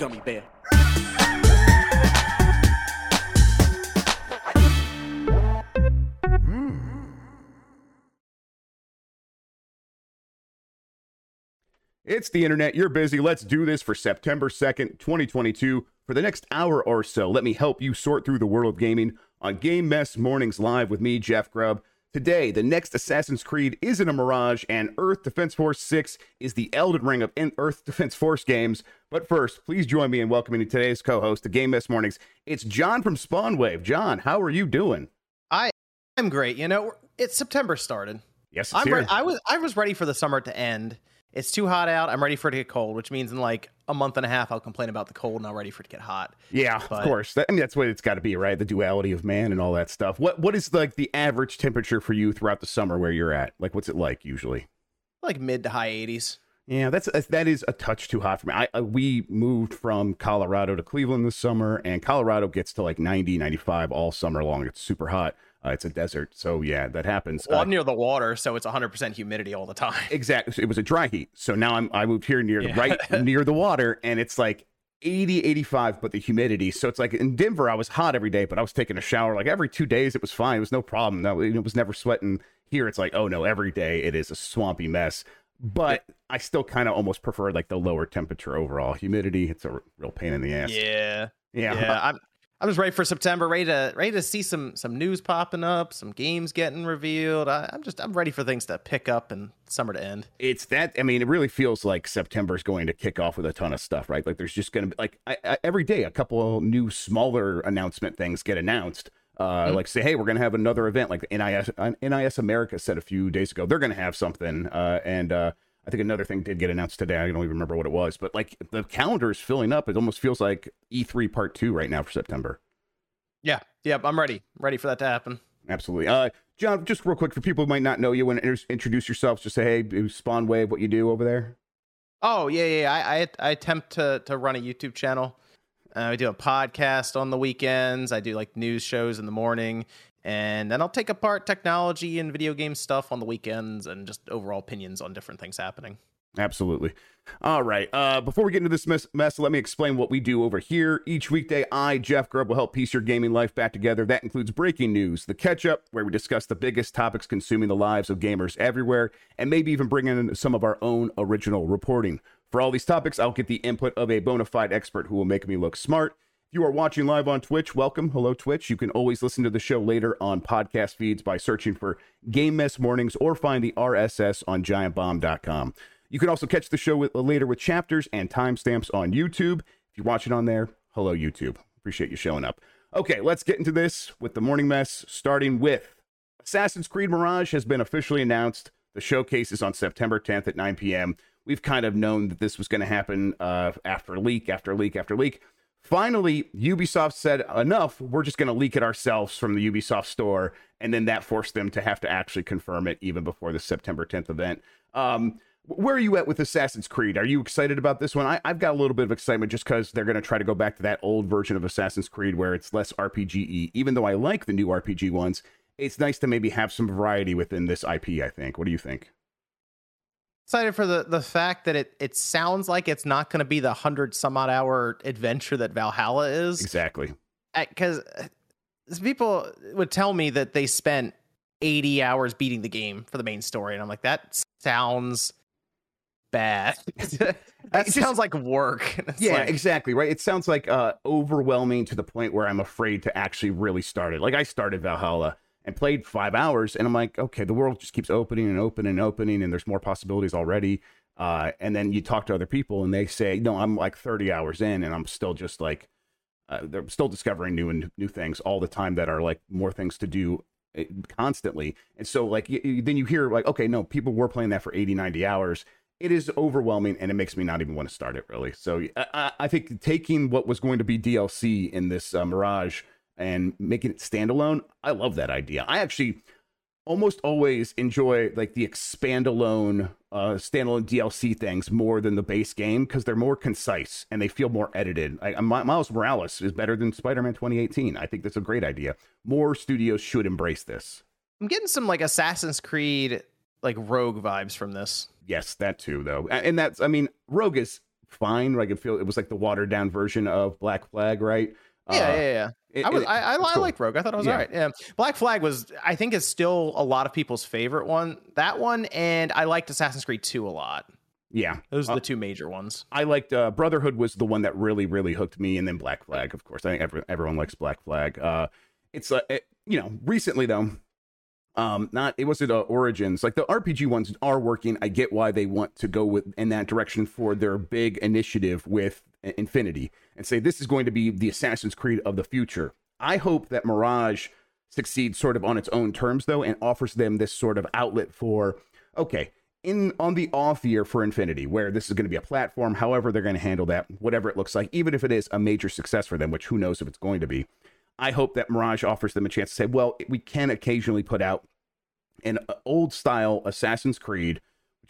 gummy bear. It's the internet. You're busy. Let's do this for September 2nd, 2022. For the next hour or so, let me help you sort through the world of gaming on Game Mess Mornings Live with me, Jeff Grubb. Today, the next Assassin's Creed isn't a Mirage, and Earth Defense Force 6 is the Elden Ring of Earth Defense Force games. But first, please join me in welcoming today's co host to Game Mess Mornings. It's Jon from SpawnWave. Jon, how are you doing? I am great. You know, it's September started. Yes, I'm re- I was I was ready for the summer to end it's too hot out. I'm ready for it to get cold, which means in like a month and a half, I'll complain about the cold and I'm ready for it to get hot. Yeah, but, of course. That, I mean, that's what it's got to be, right? The duality of man and all that stuff. What What is like the average temperature for you throughout the summer where you're at? Like, what's it like usually? Like mid to high 80s. Yeah, that's uh, that is a touch too hot for me. I, I, we moved from Colorado to Cleveland this summer, and Colorado gets to like 90, 95 all summer long. It's super hot. Uh, it's a desert, so yeah, that happens. Well, uh, I'm near the water, so it's 100 percent humidity all the time. Exactly. It was a dry heat, so now I'm I moved here near yeah. right near the water, and it's like 80, 85, but the humidity. So it's like in Denver, I was hot every day, but I was taking a shower like every two days. It was fine. It was no problem. No, it was never sweating. Here, it's like, oh no, every day it is a swampy mess. But I still kind of almost prefer like the lower temperature overall. Humidity, it's a real pain in the ass. Yeah. Yeah. yeah. I'm I'm just ready for September, ready to ready to see some some news popping up, some games getting revealed. I, am just I'm ready for things to pick up and summer to end. It's that I mean, it really feels like September is going to kick off with a ton of stuff, right? Like there's just going to be like I, I, every day a couple new smaller announcement things get announced. Uh, mm-hmm. Like say, hey, we're going to have another event. Like NIS NIS America said a few days ago, they're going to have something, uh, and uh, I think another thing did get announced today. I don't even remember what it was, but like the calendar is filling up. It almost feels like E3 Part Two right now for September. Yeah, yep, I'm ready. Ready for that to happen. Absolutely. Uh, Jon, just real quick for people who might not know you, want to introduce yourselves? Just say, hey, SpawnWave, what you do over there. Oh yeah, yeah. I I, I attempt to to run a YouTube channel. Uh, I do a podcast on the weekends. I do like news shows in the morning, and then I'll take apart technology and video game stuff on the weekends and just overall opinions on different things happening. Absolutely. All right. Uh, before we get into this mess, mess, let me explain what we do over here. Each weekday, I, Jeff Grubb, will help piece your gaming life back together. That includes breaking news, the catch up, where we discuss the biggest topics consuming the lives of gamers everywhere, and maybe even bring in some of our own original reporting. For all these topics, I'll get the input of a bona fide expert who will make me look smart. If you are watching live on Twitch, welcome. Hello, Twitch. You can always listen to the show later on podcast feeds by searching for Game Mess Mornings or find the RSS on giantbomb.com. You can also catch the show with, uh, later with chapters and timestamps on YouTube. If you're watching on there, hello, YouTube. Appreciate you showing up. Okay, let's get into this with the morning mess, starting with Assassin's Creed Mirage has been officially announced. The showcase is on September 10th at 9 p.m. We've kind of known that this was going to happen uh, after leak, after leak, after leak. Finally, Ubisoft said, enough, we're just going to leak it ourselves from the Ubisoft store. And then that forced them to have to actually confirm it even before the September 10th event. Um, where are you at with Assassin's Creed? Are you excited about this one? I, have got a little bit of excitement just because they're going to try to go back to that old version of Assassin's Creed where it's less RPG Even though I like the new RPG ones, it's nice to maybe have some variety within this IP, I think. What do you think? Excited for the, the fact that it, it sounds like it's not going to be the 100 some odd hour adventure that Valhalla is. Exactly. Because uh, people would tell me that they spent 80 hours beating the game for the main story. And I'm like, that sounds bad. that just, sounds like work. yeah, like... exactly. Right. It sounds like uh, overwhelming to the point where I'm afraid to actually really start it. Like I started Valhalla and played five hours, and I'm like, okay, the world just keeps opening and opening and opening, and there's more possibilities already. Uh, and then you talk to other people, and they say, no, I'm like 30 hours in, and I'm still just like, uh, they're still discovering new and new things all the time that are like more things to do eh, constantly. And so like y- then you hear like, okay, no, people were playing that for 80, 90 hours it is overwhelming and it makes me not even want to start it really. So I, I think taking what was going to be DLC in this uh, Mirage and making it standalone, I love that idea. I actually almost always enjoy like the expand alone uh standalone DLC things more than the base game because they're more concise and they feel more edited. I, Miles Morales is better than Spider-Man 2018. I think that's a great idea. More studios should embrace this. I'm getting some like Assassin's Creed like rogue vibes from this. Yes, that too, though. And that's, I mean, Rogue is fine. Like it feel it was like the watered down version of Black Flag, right? Yeah, uh, yeah, yeah. It, I was, it, I, I, I cool. like Rogue. I thought it was yeah. all right. Yeah, Black Flag was, I think, is still a lot of people's favorite one. That one, and I liked Assassin's Creed Two a lot. Yeah, those are uh, the two major ones. I liked uh, Brotherhood was the one that really, really hooked me, and then Black Flag, of course. I think every, everyone likes Black Flag. Uh, it's uh, it, you know, recently though, um, not it wasn't uh, Origins. Like the RPG ones are working. I get why they want to go with in that direction for their big initiative with Infinity and say this is going to be the Assassin's Creed of the future. I hope that Mirage succeeds sort of on its own terms though and offers them this sort of outlet for okay in on the off year for Infinity, where this is going to be a platform, however they're going to handle that, whatever it looks like, even if it is a major success for them, which who knows if it's going to be. I hope that Mirage offers them a chance to say, well, we can occasionally put out an uh, old style Assassin's Creed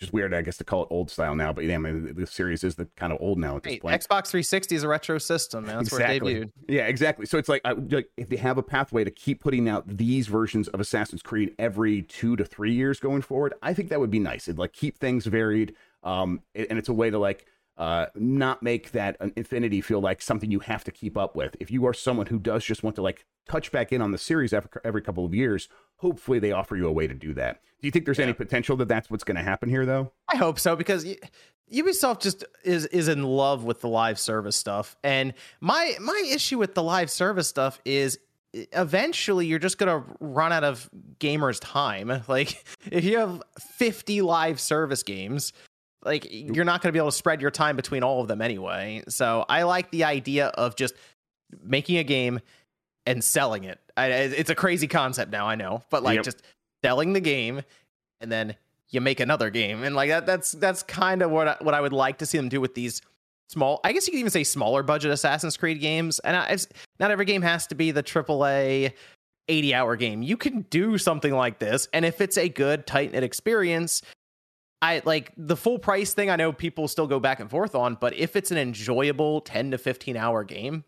is weird, I guess, to call it old style now. But yeah, I mean, the series is the kind of old now at this point. Xbox 360 is a retro system, man. That's exactly. where it debuted. Yeah, exactly. So it's like, I, like if they have a pathway to keep putting out these versions of Assassin's Creed every two to three years going forward, I think that would be nice. It'd like keep things varied, um, and it's a way to like uh, not make that an Infinity feel like something you have to keep up with. If you are someone who does just want to like touch back in on the series every, every couple of years, hopefully they offer you a way to do that. Do you think there's yeah. any potential that that's what's going to happen here, though? I hope so because Ubisoft just is is in love with the live service stuff, and my my issue with the live service stuff is eventually you're just going to run out of gamers time like if you have 50 live service games like you're not going to be able to spread your time between all of them anyway. So i like the idea of just making a game and selling it. I, it's a crazy concept now i know but like yep. just selling the game and then you make another game. And like that that's that's kind of what I, what I would like to see them do with these small I guess you could even say smaller budget Assassin's Creed games. And I, not every game has to be the AAA 80 hour game. You can do something like this and if it's a good tight knit experience I like the full price thing I know people still go back and forth on but if it's an enjoyable 10 to 15 hour game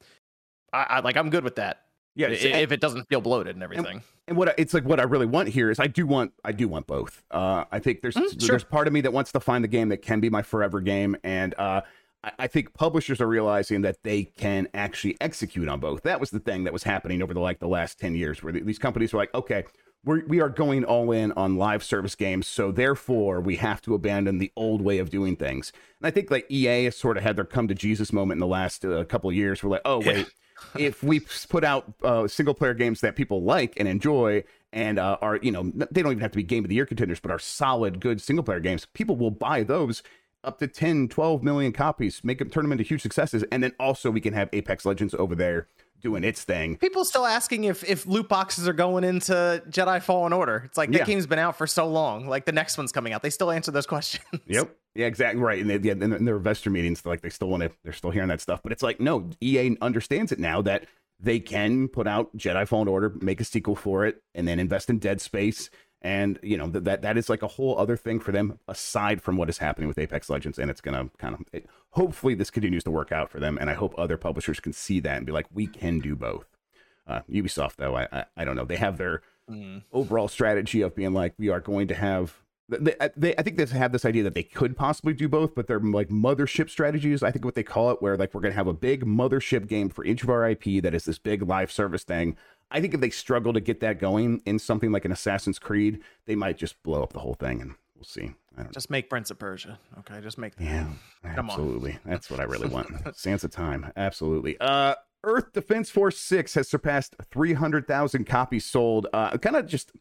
I, I like I'm good with that. Yeah, if it doesn't feel bloated and everything. And, and what I, it's like, what I really want here is I do want, I do want both. Uh, I think there's mm, sure. there's part of me that wants to find the game that can be my forever game, and uh, I, I, think publishers are realizing that they can actually execute on both. That was the thing that was happening over the like the last ten years, where these companies were like, okay, we're, we are going all in on live service games, so therefore we have to abandon the old way of doing things. And I think like EA has sort of had their come to Jesus moment in the last uh, couple of years. We're like, oh wait if we put out uh, single player games that people like and enjoy and uh, are you know they don't even have to be game of the year contenders but are solid good single player games people will buy those up to 10 12 million copies make them turn them into huge successes and then also we can have apex legends over there doing its thing. People still asking if if loot boxes are going into Jedi Fallen Order. It's like that yeah. game's been out for so long. Like the next one's coming out. They still answer those questions. Yep. Yeah, exactly right. And they, yeah, in their investor meetings, like they still want to, they're still hearing that stuff. But it's like, no, EA understands it now that they can put out Jedi Fallen Order, make a sequel for it, and then invest in Dead Space and you know that that is like a whole other thing for them aside from what is happening with Apex Legends, and it's gonna kind of it, hopefully this continues to work out for them, and I hope other publishers can see that and be like, we can do both. Uh, Ubisoft though, I, I, I don't know, they have their mm. overall strategy of being like, we are going to have they, they, I think they have this idea that they could possibly do both, but they're like mothership strategies. I think what they call it, where like we're going to have a big mothership game for each of our IP that is this big live service thing. I think if they struggle to get that going in something like an Assassin's Creed, they might just blow up the whole thing, and we'll see. I don't just make Prince of Persia. Okay, just make them. Yeah, Come absolutely. On. That's what I really want. Sands of time. Absolutely. Uh, Earth Defense Force Six has surpassed three hundred thousand copies sold. Uh, kind of just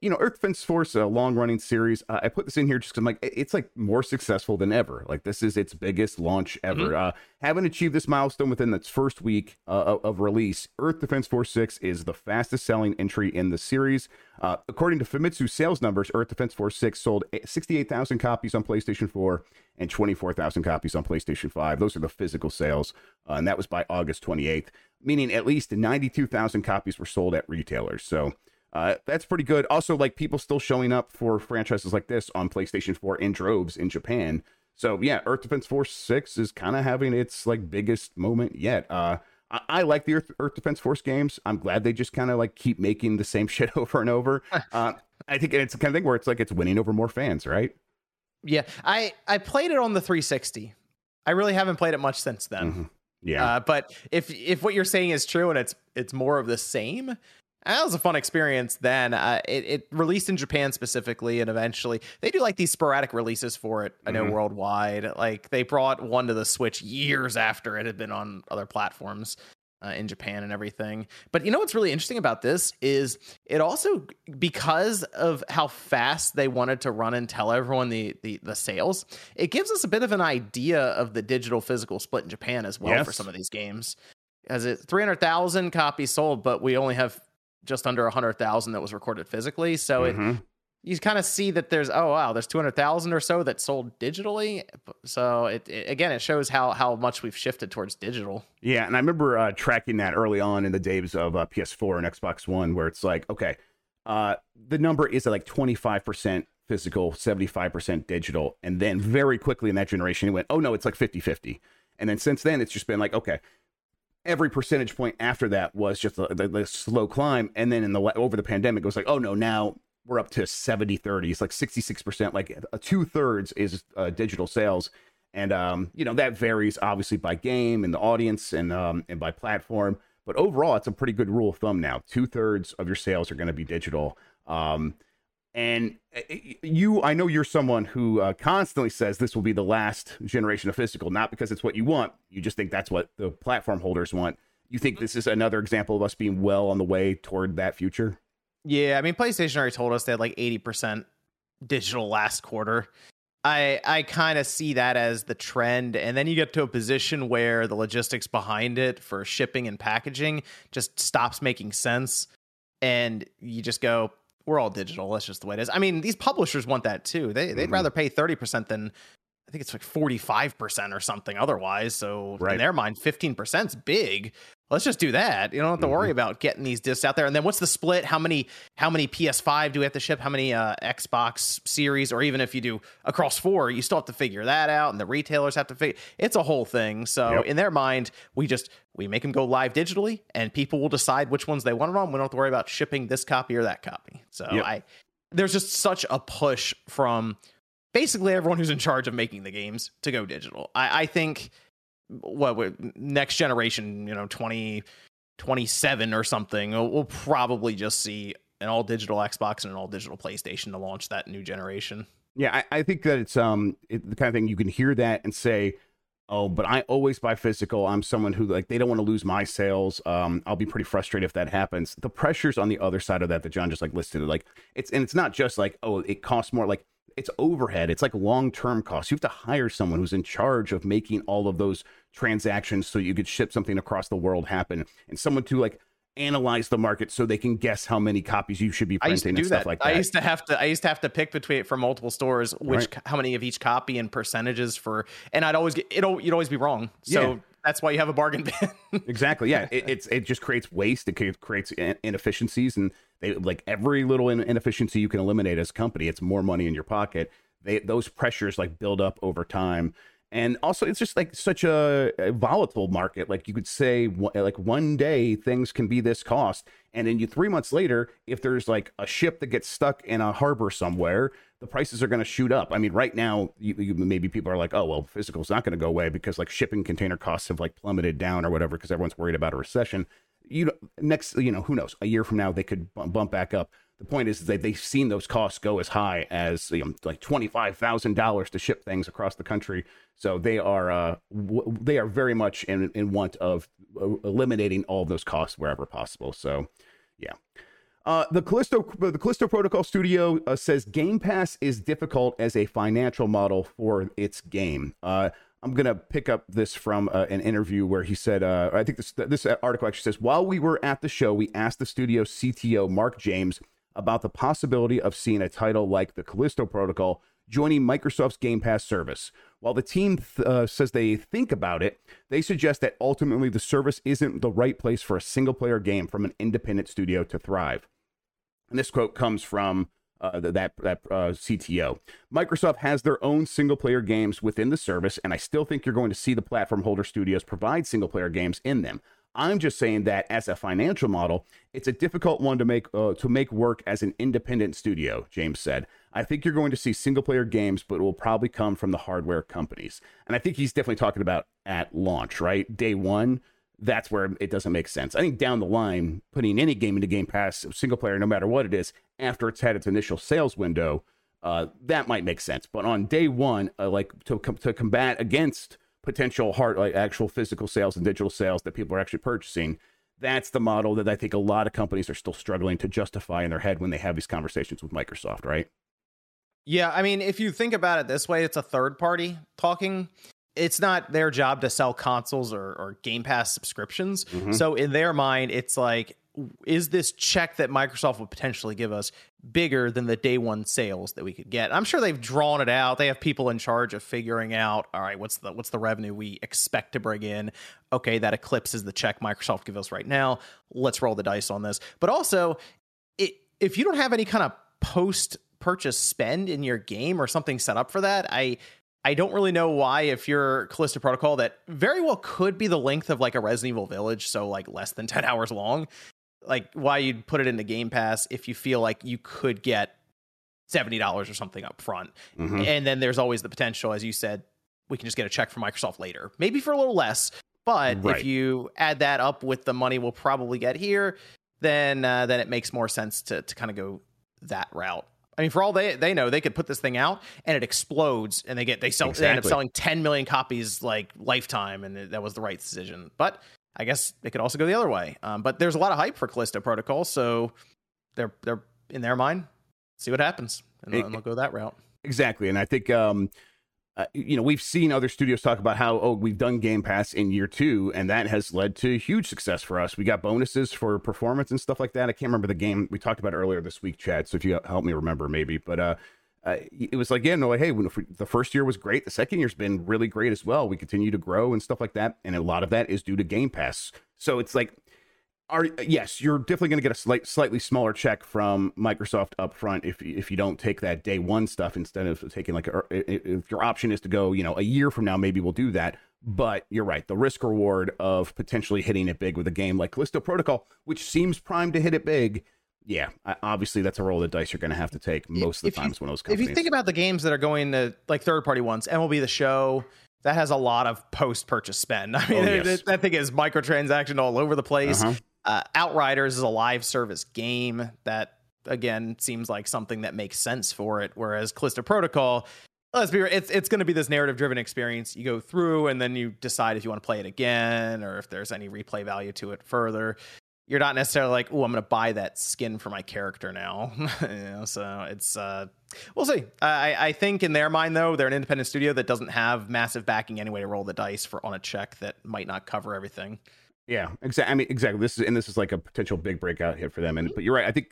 you know, Earth Defense Force, a long running series. Uh, I put this in here just because I'm like, it's like more successful than ever. Like, this is its biggest launch ever. Mm-hmm. Uh, having achieved this milestone within its first week uh, of release, Earth Defense Force 6 is the fastest selling entry in the series. Uh, according to Famitsu sales numbers, Earth Defense Force 6 sold 68,000 copies on PlayStation 4 and 24,000 copies on PlayStation 5. Those are the physical sales, uh, and that was by August 28th, meaning at least 92,000 copies were sold at retailers. So, uh, that's pretty good. Also, like people still showing up for franchises like this on PlayStation 4 in droves in Japan. So yeah, Earth Defense Force 6 is kind of having its like biggest moment yet. Uh, I, I like the Earth, Earth Defense Force games. I'm glad they just kind of like keep making the same shit over and over. Uh, I think it's the kind of thing where it's like it's winning over more fans, right? Yeah, I I played it on the 360 I really haven't played it much since then. Mhm. Yeah. Uh, but if if what you're saying is true and it's it's more of the same, that was a fun experience. Then uh, it it released in Japan specifically, and eventually they do like these sporadic releases for it. I know Mhm. worldwide, like they brought one to the Switch years after it had been on other platforms. Uh, in Japan and everything. But you know what's really interesting about this is it also because of how fast they wanted to run and tell everyone the the, the sales, it gives us a bit of an idea of the digital physical split in Japan as well for some of these games. As it 300,000 copies sold, but we only have just under 100,000 that was recorded physically. So it Mhm. you kind of see that there's oh wow there's 200,000 or so that sold digitally so it, it again it shows how how much we've shifted towards digital Yeah, and I remember uh, tracking that early on in the days of uh, PS4 and Xbox One, where it's like, okay, uh, the number is like 25% physical, 75% digital. And then very quickly in that generation, it went, oh no, it's like 50 50. And then since then, it's just been like, okay, every percentage point after that was just the, the, the slow climb. And then in the over the pandemic, it was like, oh no, now we're up to 70 30. It's like 66%, like uh, two thirds is uh, digital sales and um, you know that varies obviously by game and the audience and um, and by platform. But overall, it's a pretty good rule of thumb now. Two thirds of your sales are going to be digital. Um, and uh, you, I know you're someone who uh, constantly says this will be the last generation of physical, not because it's what you want. You just think that's what the platform holders want. You think this is another example of us being well on the way toward that future? yeah i mean playstation already told us they had like 80% digital last quarter i i kind of see that as the trend and then you get to a position where the logistics behind it for shipping and packaging just stops making sense and you just go we're all digital that's just the way it is i mean these publishers want that too they they'd Mhm. rather pay 30% than I think it's like 45% or something otherwise. So Right. in their mind, 15% is big. Let's just do that. You don't have to worry about getting these discs out there. And then what's the split? How many how many PS5 do we have to ship? How many uh, Xbox series or even if you do across four, you still have to figure that out and the retailers have to figure it's a whole thing. So Yep. in their mind, we just we make them go live digitally and people will decide which ones they want it on. We don't have to worry about shipping this copy or that copy. So Yep. I there's just such a push from basically everyone who's in charge of making the games to go digital. I, I think what next generation, you know, 20, 27 or something, we'll, we'll probably just see an all digital Xbox and an all digital PlayStation to launch that new generation. Yeah, I, I think that it's um it, the kind of thing you can hear that and say, oh, but I always buy physical. I'm someone who like they don't want to lose my sales. Um, I'll be pretty frustrated if that happens. The pressures on the other side of that that Jon just like listed, like it's and it's not just like oh, it costs more. Like it's overhead. It's like long term costs. You have to hire someone who's in charge of making all of those transactions so you could ship something across the world happen, and someone to like analyze the market so they can guess how many copies you should be I used to printing do and stuff that. like that. I used to have to. I used to have to pick between from multiple stores which Right. how many of each copy and percentages for, and I'd always get it'll you'd always be wrong. So Yeah. that's why you have a bargain bin. exactly yeah it, it's it just creates waste it creates inefficiencies and they like every little inefficiency you can eliminate as a company it's more money in your pocket they those pressures like build up over time and also it's just like such a, a volatile market. Like you could say like one day things can be this cost and then you three months later if there's like a ship that gets stuck in a harbor somewhere the prices are going to shoot up. I mean right now you, you, maybe people are like oh well physical's not going to go away because like shipping container costs have like plummeted down or whatever because everyone's worried about a recession. You know next you know who knows? A year from now they could bump, bump back up the point is that they've seen those costs go as high as you know, like twenty five thousand dollars to ship things across the country. So they are uh, w- they are very much in, in want of uh, eliminating all of those costs wherever possible. So yeah. Uh, the Callisto the Callisto Protocol Studio uh, says Game Pass is difficult as a financial model for its game. Uh, I'm gonna pick up this from uh, an interview where he said, uh, I think this this article actually says, while we were at the show, we asked the studio CTO Mark James about the possibility of seeing a title like the Callisto Protocol joining Microsoft's Game Pass service. While the team th- uh, says they think about it, they suggest that ultimately the service isn't the right place for a single player game from an independent studio to thrive. And this quote comes from uh, that that uh, CTO. Microsoft has their own single player games within the service, and I still think you're going to see the platform holder studios provide single player games in them. I'm just saying that as a financial model, it's a difficult one to make uh, to make work as an independent studio. James said. I think you're going to see single player games, but it will probably come from the hardware companies. And I think he's definitely talking about at launch, right? Day one, that's where it doesn't make sense. I think down the line, putting any game into Game Pass, single player, no matter what it is, after it's had its initial sales window, uh, that might make sense. But on day one, uh, like to com- to combat against potential hard, like actual physical sales and digital sales that people are actually purchasing, that's the model that I think a lot of companies are still struggling to justify in their head when they have these conversations with Microsoft, right? Yeah, I mean, if you think about it this way, it's a third party talking. It's not their job to sell consoles or, or Game Pass subscriptions. Mm-hmm. So in their mind, it's like, is this check that Microsoft would potentially give us bigger than the day one sales that we could get? I'm sure they've drawn it out. They have people in charge of figuring out, all right, what's the what's the revenue we expect to bring in? Okay, that eclipses the check Microsoft gives us right now. Let's roll the dice on this. But also, it, if you don't have any kind of post purchase spend in your game or something set up for that, I I don't really know why if you're Callisto Protocol that very well could be the length of like a Resident Evil Village, so like less than 10 hours long like why you'd put it into Game Pass if you feel like you could get seventy dollars or something up front, mm-hmm. and then there's always the potential, as you said, we can just get a check from Microsoft later, maybe for a little less. But right. if you add that up with the money we'll probably get here, then uh, then it makes more sense to to kind of go that route. I mean, for all they they know, they could put this thing out and it explodes, and they get they sell exactly. they end up selling 10 million copies like lifetime, and that was the right decision. But I guess it could also go the other way. Um, but there's a lot of hype for Callisto Protocol, so they're they're in their mind. See what happens, and, it, and they'll go that route. Exactly, and I think um, uh, you know we've seen other studios talk about how oh we've done Game Pass in year two, and that has led to huge success for us. We got bonuses for performance and stuff like that. I can't remember the game we talked about earlier this week, Chad. So if you help me remember, maybe, but uh, uh, it was like, yeah, no, like, hey, when, the first year was great. The second year's been really great as well. We continue to grow and stuff like that. And a lot of that is due to Game Pass. So it's like, are yes, you're definitely going to get a slight, slightly smaller check from Microsoft upfront if if you don't take that day one stuff instead of taking like a, if your option is to go, you know, a year from now, maybe we'll do that. But you're right, the risk reward of potentially hitting it big with a game like Callisto Protocol, which seems primed to hit it big, yeah, obviously that's a roll of the dice you're going to have to take most of the if times you, when those companies. If you think about the games that are going to like third party ones, MLB the Show that has a lot of post purchase spend. I mean, oh, yes. that thing is microtransaction all over the place. Uh-huh. Uh, Outriders is a live service game that again seems like something that makes sense for it. Whereas Callisto Protocol, let's be it's it's going to be this narrative driven experience. You go through and then you decide if you want to play it again or if there's any replay value to it further you're not necessarily like, oh, I'm going to buy that skin for my character now. you know, so it's uh, we'll see. I, I think in their mind though, they're an independent studio that doesn't have massive backing anyway to roll the dice for on a check that might not cover everything. Yeah, exactly. I mean, exactly. This is and this is like a potential big breakout hit for them. And but you're right. I think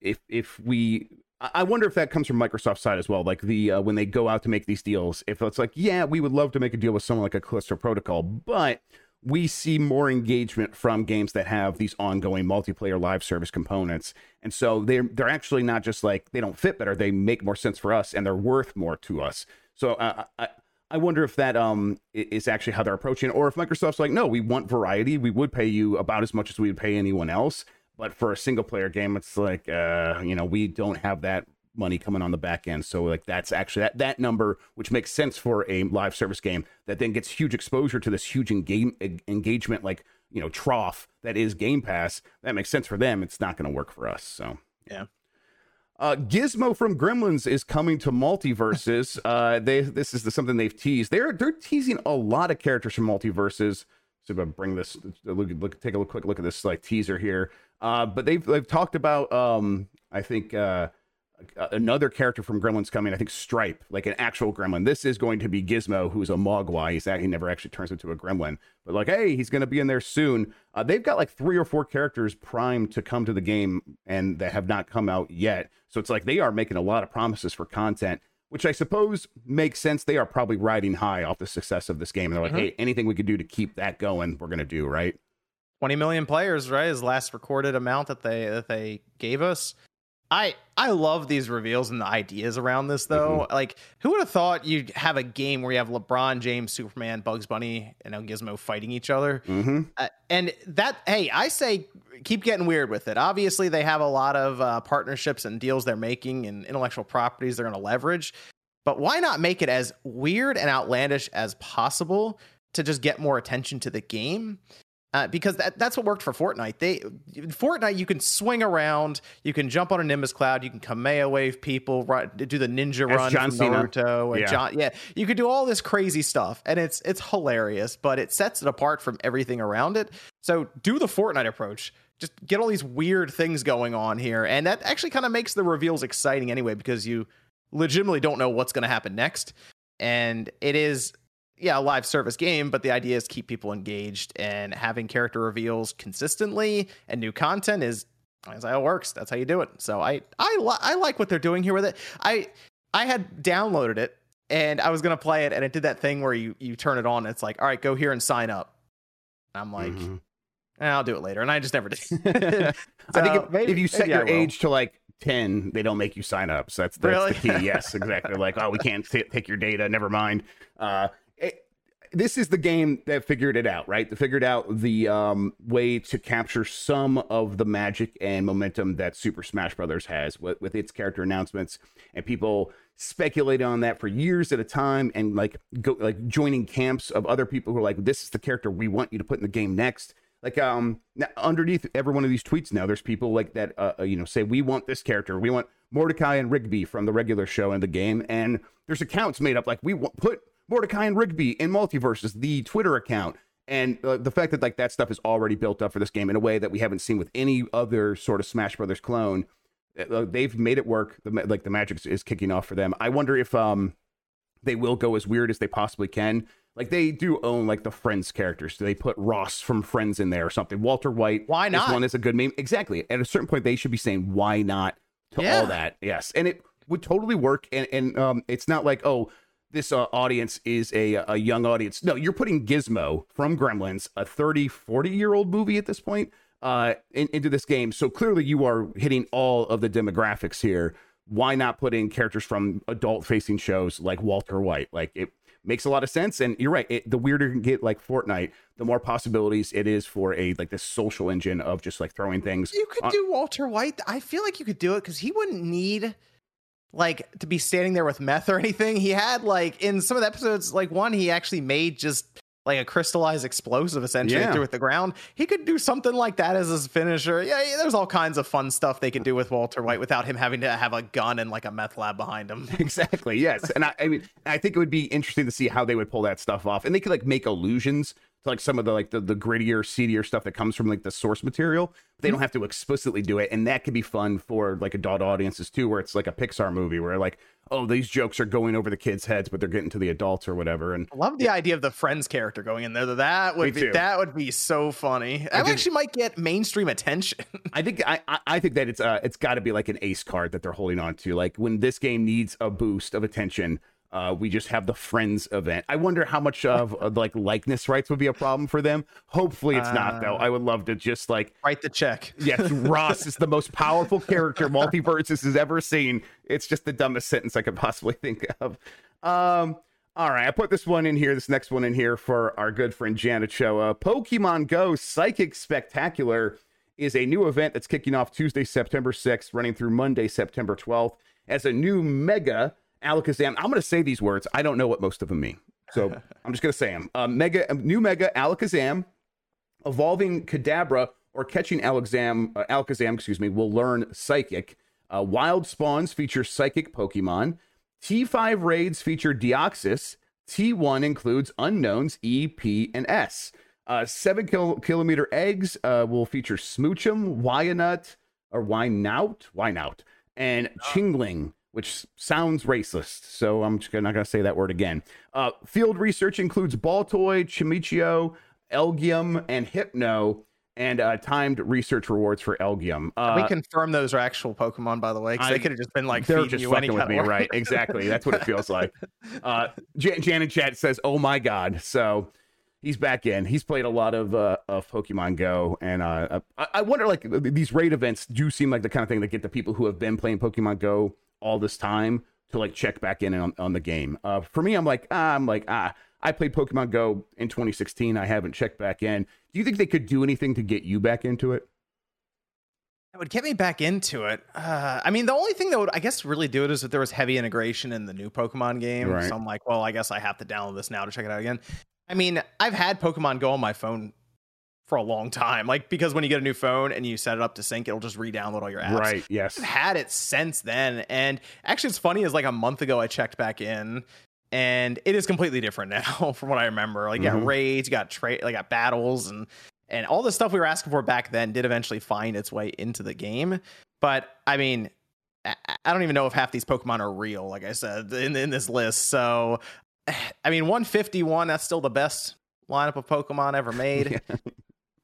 if if we I wonder if that comes from Microsoft's side as well. Like the uh, when they go out to make these deals, if it's like, yeah, we would love to make a deal with someone like a Callisto Protocol, but we see more engagement from games that have these ongoing multiplayer live service components. And so they're they're actually not just like they don't fit better, they make more sense for us and they're worth more to us. So uh, I I wonder if that um is actually how they're approaching it, or if Microsoft's like, no, we want variety. We would pay you about as much as we would pay anyone else, but for a single player game, it's like, uh, you know, we don't have that money coming on the back end. So like that's actually that that number, which makes sense for a live service game that then gets huge exposure to this huge engage, engagement, like you know trough that is Game Pass. That makes sense for them. It's not going to work for us. So yeah. Uh, Gizmo from Gremlins is coming to MultiVersus. uh, they this is the, something they've teased. They're they're teasing a lot of characters from MultiVersus. So I'm bring this look, look take a look, quick look at this like teaser here. Uh, but they've they've talked about um, I think uh, another character from Gremlins coming. I think Stripe, like an actual Gremlin. This is going to be Gizmo, who's a Mogwai. He's he never actually turns into a Gremlin, but like, hey, he's going to be in there soon. Uh, they've got like three or four characters primed to come to the game, and that have not come out yet. So it's like they are making a lot of promises for content, which I suppose makes sense. They are probably riding high off the success of this game, and they're like, mm-hmm. hey, anything we could do to keep that going, we're going to do, right? 20 million players, right? Is last recorded amount that they that they gave us. I I love these reveals and the ideas around this though. Mm-hmm. Like, who would have thought you'd have a game where you have LeBron James, Superman, Bugs Bunny, and El Gizmo fighting each other? Mm-hmm. Uh, and that, hey, I say keep getting weird with it. Obviously, they have a lot of uh, partnerships and deals they're making and intellectual properties they're going to leverage. But why not make it as weird and outlandish as possible to just get more attention to the game? Uh, because that, that's what worked for Fortnite. They Fortnite, you can swing around, you can jump on a Nimbus cloud, you can Kamehameha wave people, right, do the ninja As run John Cena. Naruto, and Yeah. John. Yeah, you could do all this crazy stuff, and it's it's hilarious. But it sets it apart from everything around it. So do the Fortnite approach. Just get all these weird things going on here, and that actually kind of makes the reveals exciting anyway, because you legitimately don't know what's going to happen next, and it is yeah, a live service game, but the idea is keep people engaged and having character reveals consistently and new content is that's how it works. That's how you do it. So I I li- I like what they're doing here with it. I I had downloaded it and I was gonna play it and it did that thing where you you turn it on and it's like all right go here and sign up. I'm like Mhm. "Eh, I'll do it later and I just never did. I think if, maybe- if you set your age to like 10, they don't make you sign up. So that's, that's Really? the key. Yes, exactly. like, oh, we can't t- take your data. Never mind. Uh, this is the game that figured it out, right? They figured out the um, way to capture some of the magic and momentum that Super Smash Brothers has with, with its character announcements, and people speculated on that for years at a time, and like go like joining camps of other people who are like, "This is the character we want you to put in the game next." Like um, underneath every one of these tweets now, there's people like that, uh, uh, you know, say we want this character, we want Mordecai and Rigby from the regular show in the game, and there's accounts made up like we want put Mordecai and Rigby in MultiVersus, the Twitter account, and uh, the fact that like that stuff is already built up for this game in a way that we haven't seen with any other sort of Smash Brothers clone. Uh, they've made it work. The like the magic is- kicking off for them. I wonder if um they will go as weird as they possibly can. Like they do own like the Friends characters. Do they put Ross from Friends in there or something? Walter White. Why is not? one is a good meme. Exactly. At a certain point, they should be saying why not to Yeah. all that. Yes, and it would totally work. And and um, it's not like oh. This uh, audience is a a young audience. No, you're putting Gizmo from Gremlins, a 30, 40 year old movie at this point, uh, in, into this game. So clearly, you are hitting all of the demographics here. Why not put in characters from adult facing shows like Walter White? Like it makes a lot of sense. And you're right. It, the weirder you get like Fortnite, the more possibilities it is for a like this social engine of just like throwing things. You could on- do Walter White. I feel like you could do it because he wouldn't need like to be standing there with meth or anything. He had like in some of the episodes, like one he actually made just like a crystallized explosive essentially Yeah. through at the ground. He could do something like that as his finisher. Yeah, yeah, there's all kinds of fun stuff they could do with Walter White without him having to have a gun and like a meth lab behind him. exactly yes and I, I mean i think it would be interesting to see how they would pull that stuff off and they could like make allusions to like some of the like the, the grittier seedier stuff that comes from like the source material they don't have to explicitly do it and that could be fun for like adult audiences too where it's like a pixar movie where like oh these jokes are going over the kids heads but they're getting to the adults or whatever and I love the idea of the Friends character going in there. That would Me be too. that would be so funny. That did- actually might get mainstream attention. I think I I- I think that it's uh it's got to be like an ace card that they're holding on to. Like when this game needs a boost of attention, uh, we just have the Friends event. I wonder how much of uh, like likeness rights would be a problem for them. Hopefully, it's not though. I would love to just like Write the check. yes, Ross is the most powerful character MultiVersus has ever seen. It's just the dumbest sentence I could possibly think of. Um. All right, I put this one in here, this next one in here for our good friend Jan Ochoa. Pokemon Go Psychic Spectacular is a new event that's kicking off Tuesday, September 6th, running through Monday, September 12th, as a new mega Alakazam. I'm going to say these words. I don't know what most of them mean. So I'm just going to say them. Uh, mega, new mega Alakazam, evolving Kadabra, or catching Alakazam, uh, Alakazam, excuse me, will learn Psychic. Uh, wild Spawns feature Psychic Pokemon. T5 raids feature Deoxys. T1 includes unknowns E, P, and S. Uh, seven kil- kilometer eggs uh, will feature Smoochum, Wynaut, or Wynaut, Wynaut, and Chingling, which sounds racist. So I'm just not going to say that word again. Uh, field research includes Baltoy, Chimecho, Elgyem, and Hypno, and uh, timed research rewards for Elgyem. Uh, we confirm those are actual Pokemon, by the way, because they could have just been like they're feeding just fucking with me, right? Exactly. That's what it feels like. Uh, Jan, Jan in chat says, "Oh my god!" So he's back in. He's played a lot of uh, of Pokemon Go, and uh, I, I wonder, like these raid events do seem like the kind of thing that get the people who have been playing Pokemon Go all this time to like check back in on, on the game. Uh, for me, I'm like, ah, I'm like, ah, I played Pokemon Go in 2016. I haven't checked back in. Do you think they could do anything to get you back into it? It would get me back into it. Uh, I mean, the only thing that would, I guess, really do it is if there was heavy integration in the new Pokemon game. Right. So I'm like, well, I guess I have to download this now to check it out again. I mean, I've had Pokemon Go on my phone for a long time, like because when you get a new phone and you set it up to sync, it'll just re-download all your apps. Right. Yes. I've had it since then, and actually, it's funny. Is like a month ago, I checked back in, and it is completely different now from what I remember. Like, you Mhm. got raids, you got trade, like got battles, and and all the stuff we were asking for back then did eventually find its way into the game. But I mean, I don't even know if half these Pokemon are real. Like I said in in this list, so I mean, 151. That's still the best lineup of Pokemon ever made.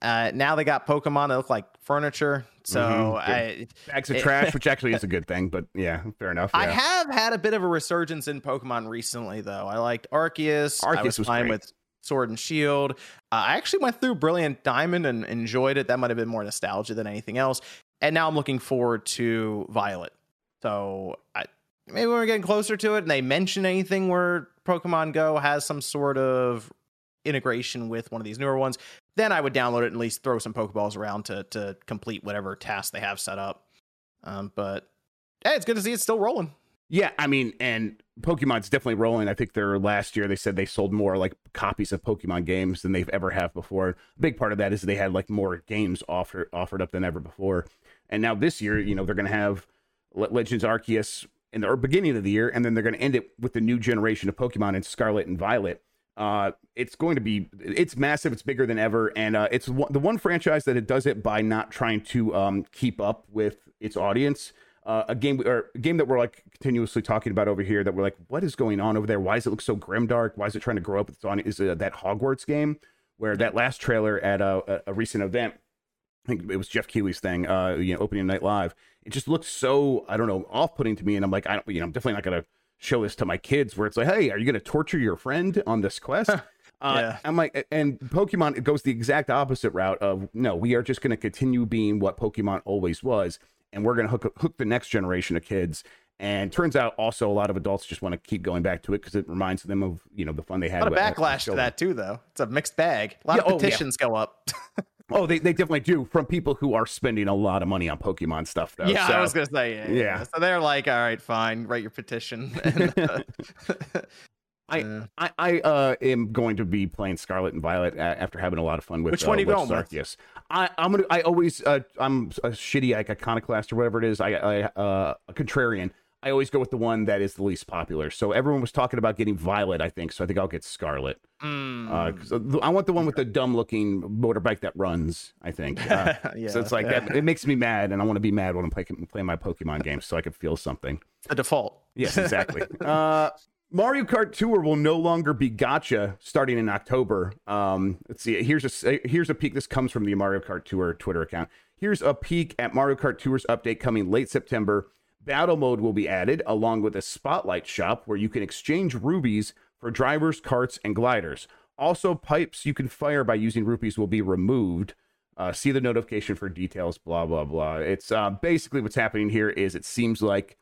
Uh, now they got Pokemon that look like furniture. So Mhm. I Bags of It- trash, which actually is a good thing, but yeah, fair enough. I have had a bit of a resurgence in Pokemon recently, though. I liked Arceus. I Arceus was, was fine great. with Sword and Shield. Uh, I actually went through Brilliant Diamond and enjoyed it. That might have been more nostalgia than anything else. And now I'm looking forward to Violet. So I, maybe when we're getting closer to it and they mention anything where Pokemon Go has some sort of integration with one of these newer ones, then I would download it and at least throw some Pokeballs around to to complete whatever task they have set up. Um, but hey, it's good to see it's still rolling. Yeah, I mean, and Pokemon's definitely rolling. I think their last year they said they sold more like copies of Pokemon games than they've ever have before. A big part of that is they had like more games offered offered up than ever before. And now this year, you know, they're going to have Le- Legends Arceus in the beginning of the year, and then they're going to end it with the new generation of Pokemon in Scarlet and Violet. Uh, it's going to be it's massive. It's bigger than ever, and uh, it's one, the one franchise that it does it by not trying to um, keep up with its audience. Uh, a game or a game that we're like continuously talking about over here that we're like, what is going on over there? Why does it look so grimdark? Why is it trying to grow up its audience? Is uh, that Hogwarts game where that last trailer at a, a, a recent event? I think it was Geoff Keighley's thing, uh, you know, opening night live. It just looked so, I don't know, off-putting to me, and I'm like, I don't, you know, I'm definitely not gonna show this to my kids. Where it's like, hey, are you gonna torture your friend on this quest? Uh, Yeah. I'm like, and Pokemon it goes the exact opposite route of no, we are just going to continue being what Pokemon always was, and we're going to hook hook the next generation of kids. And turns out, also a lot of adults just want to keep going back to it because it reminds them of you know the fun they had. A lot of with backlash to that too, though. It's a mixed bag. A lot Yeah, of oh, yeah. petitions go up. Oh, they, they definitely do from people who are spending a lot of money on Pokemon stuff though. yeah, So- I was gonna say yeah, yeah. Yeah. So they're like, all right, fine, write your petition. And, uh, I- uh, I, I uh, am going to be playing Scarlet and Violet after having a lot of fun with Which one uh, are you going with? I, I'm gonna. I always. Uh, I'm a shitty like iconoclast or whatever it is. I, I uh, a contrarian. I always go with the one that is the least popular. So everyone was talking about getting Violet. I think so. I think I'll get Scarlet. mm, Uh, 'cause the- I want the one with the dumb looking motorbike that runs. I think. Uh, yeah, so it's like yeah. that. It makes me mad, and I want to be mad when I'm playing playing my Pokemon games, so I can feel something. the default. Yes, exactly. uh, Mario Kart Tour will no longer be gacha starting in October. Um, let's see. Here's a here's a peek. This comes from the Mario Kart Tour Twitter account. Here's a peek at Mario Kart Tour's update coming late September. Battle mode will be added along with a spotlight shop where you can exchange rubies for drivers, carts, and gliders. Also, pipes you can fire by using rubies will be removed. Uh, see the notification for details. Blah blah blah. It's uh, basically what's happening here. Is it seems like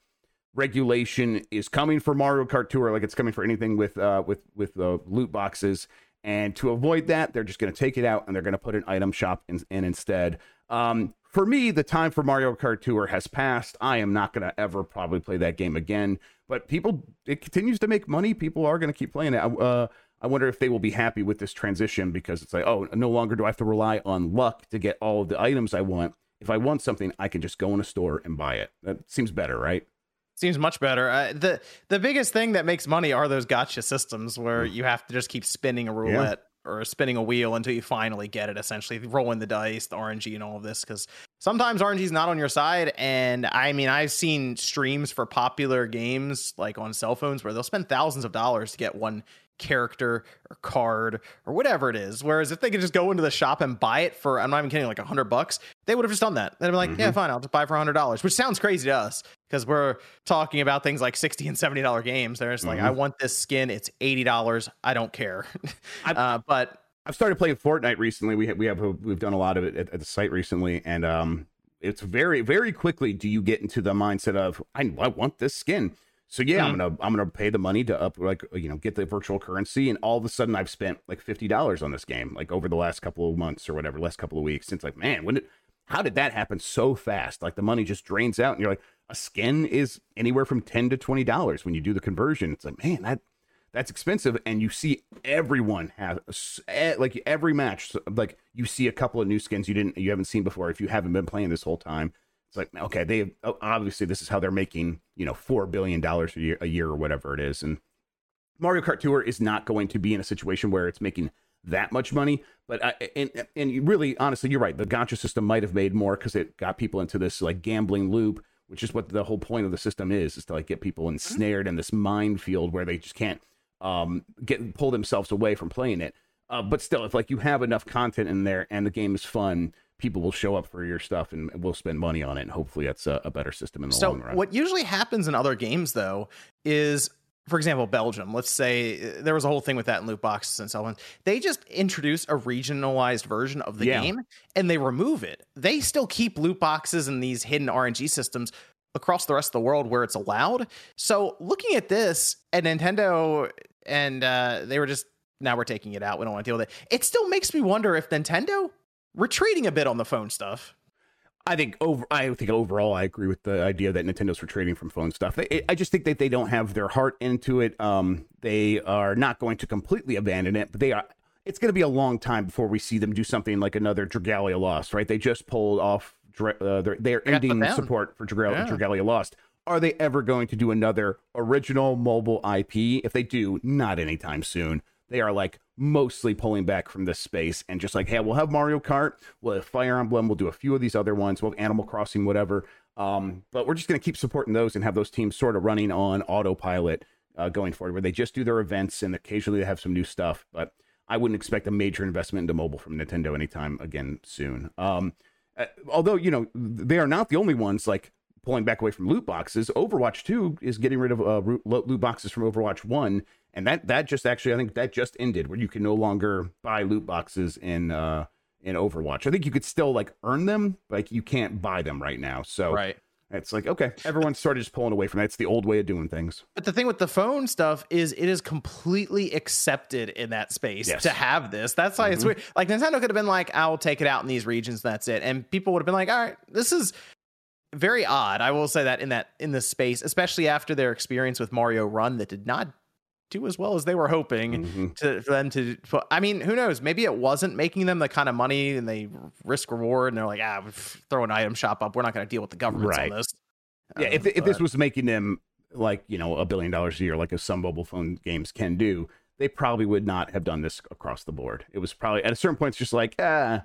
regulation is coming for Mario Kart Tour, like it's coming for anything with uh, with with uh, loot boxes. And to avoid that, they're just going to take it out and they're going to put an item shop in, in instead. Um, for me, the time for Mario Kart Tour has passed. I am not going to ever probably play that game again. But people, it continues to make money. People are going to keep playing it. Uh, I wonder if they will be happy with this transition because it's like, oh, no longer do I have to rely on luck to get all of the items I want. If I want something, I can just go in a store and buy it. That seems better, right? Seems much better. Uh, the The biggest thing that makes money are those gacha systems where you have to just keep spinning a roulette or spinning a wheel until you finally get it. Essentially, rolling the dice, the RNG, and all of this. Because sometimes RNG is not on your side. And I mean, I've seen streams for popular games like on cell phones where they'll spend thousands of dollars to get one character or card or whatever it is. Whereas if they could just go into the shop and buy it for, I'm not even kidding, like a hundred bucks, they would have just done that. They'd be like, yeah, fine, I'll just buy for a hundred dollars, which sounds crazy to us because we're talking about things like 60 and 70 dollar games. They're just like, Mhm. I want this skin. It's $80. I don't care. uh, but I've started playing Fortnite recently. We have, we have we've done a lot of it at, at the site recently, and um, it's very very quickly do you get into the mindset of I, I want this skin. So yeah, I'm gonna I'm gonna pay the money to up like you know get the virtual currency, and all of a sudden I've spent like fifty dollars on this game like over the last couple of months or whatever, last couple of weeks. It's like man, when did how did that happen so fast? Like the money just drains out, and you're like, a skin is anywhere from ten to twenty dollars when you do the conversion. It's like, man, that that's expensive, and you see everyone have like every match, like you see a couple of new skins you didn't you haven't seen before if you haven't been playing this whole time. It's like okay, they obviously this is how they're making you know four billion dollars a year, a year or whatever it is, and Mario Kart Tour is not going to be in a situation where it's making that much money. But I, and and really, honestly, you're right. The gacha system might have made more because it got people into this like gambling loop, which is what the whole point of the system is: is to like get people mm-hmm. ensnared in this minefield where they just can't um, get pull themselves away from playing it. Uh, but still, if like you have enough content in there and the game is fun, people will show up for your stuff and will spend money on it. And hopefully, that's a, a better system in the so long run. What usually happens in other games, though, is for example, Belgium, let's say uh, there was a whole thing with that in loot boxes and so on. They just introduce a regionalized version of the yeah. game and they remove it. They still keep loot boxes and these hidden RNG systems across the rest of the world where it's allowed. So looking at this at Nintendo and uh, they were just now we're taking it out. We don't want to deal with it. It still makes me wonder if Nintendo retreating a bit on the phone stuff. I think over. I think overall, I agree with the idea that Nintendo's retreating from phone stuff. They, I just think that they don't have their heart into it. Um, they are not going to completely abandon it, but they are. It's going to be a long time before we see them do something like another Dragalia Lost. Right? They just pulled off. Uh, they're, they're ending support for Dragalia, yeah. Dragalia Lost. Are they ever going to do another original mobile IP? If they do, not anytime soon. They are like mostly pulling back from this space and just like, hey, we'll have Mario Kart, we'll have Fire Emblem, we'll do a few of these other ones, we'll have Animal Crossing, whatever. Um, but we're just going to keep supporting those and have those teams sort of running on autopilot uh, going forward, where they just do their events and occasionally they have some new stuff. But I wouldn't expect a major investment into mobile from Nintendo anytime again soon. Um, uh, although you know they are not the only ones like pulling back away from loot boxes. Overwatch 2 is getting rid of uh, loot boxes from Overwatch 1 and that that just actually I think that just ended where you can no longer buy loot boxes in uh in Overwatch. I think you could still like earn them, like you can't buy them right now. So right. It's like okay, everyone's sort of just pulling away from that. It's the old way of doing things. But the thing with the phone stuff is it is completely accepted in that space yes. to have this. That's why mm-hmm. it's weird. Like Nintendo could have been like, "I'll take it out in these regions. That's it," and people would have been like, "All right, this is very odd." I will say that in that in this space, especially after their experience with Mario Run, that did not do as well as they were hoping mm-hmm. to for them to I mean, who knows? Maybe it wasn't making them the kind of money and they risk reward and they're like, ah, throw an item shop up. We're not going to deal with the government right. on this. Yeah, um, if, if this was making them like, you know, a billion dollars a year, like some mobile phone games can do, they probably would not have done this across the board. It was probably at a certain point, it's just like, ah,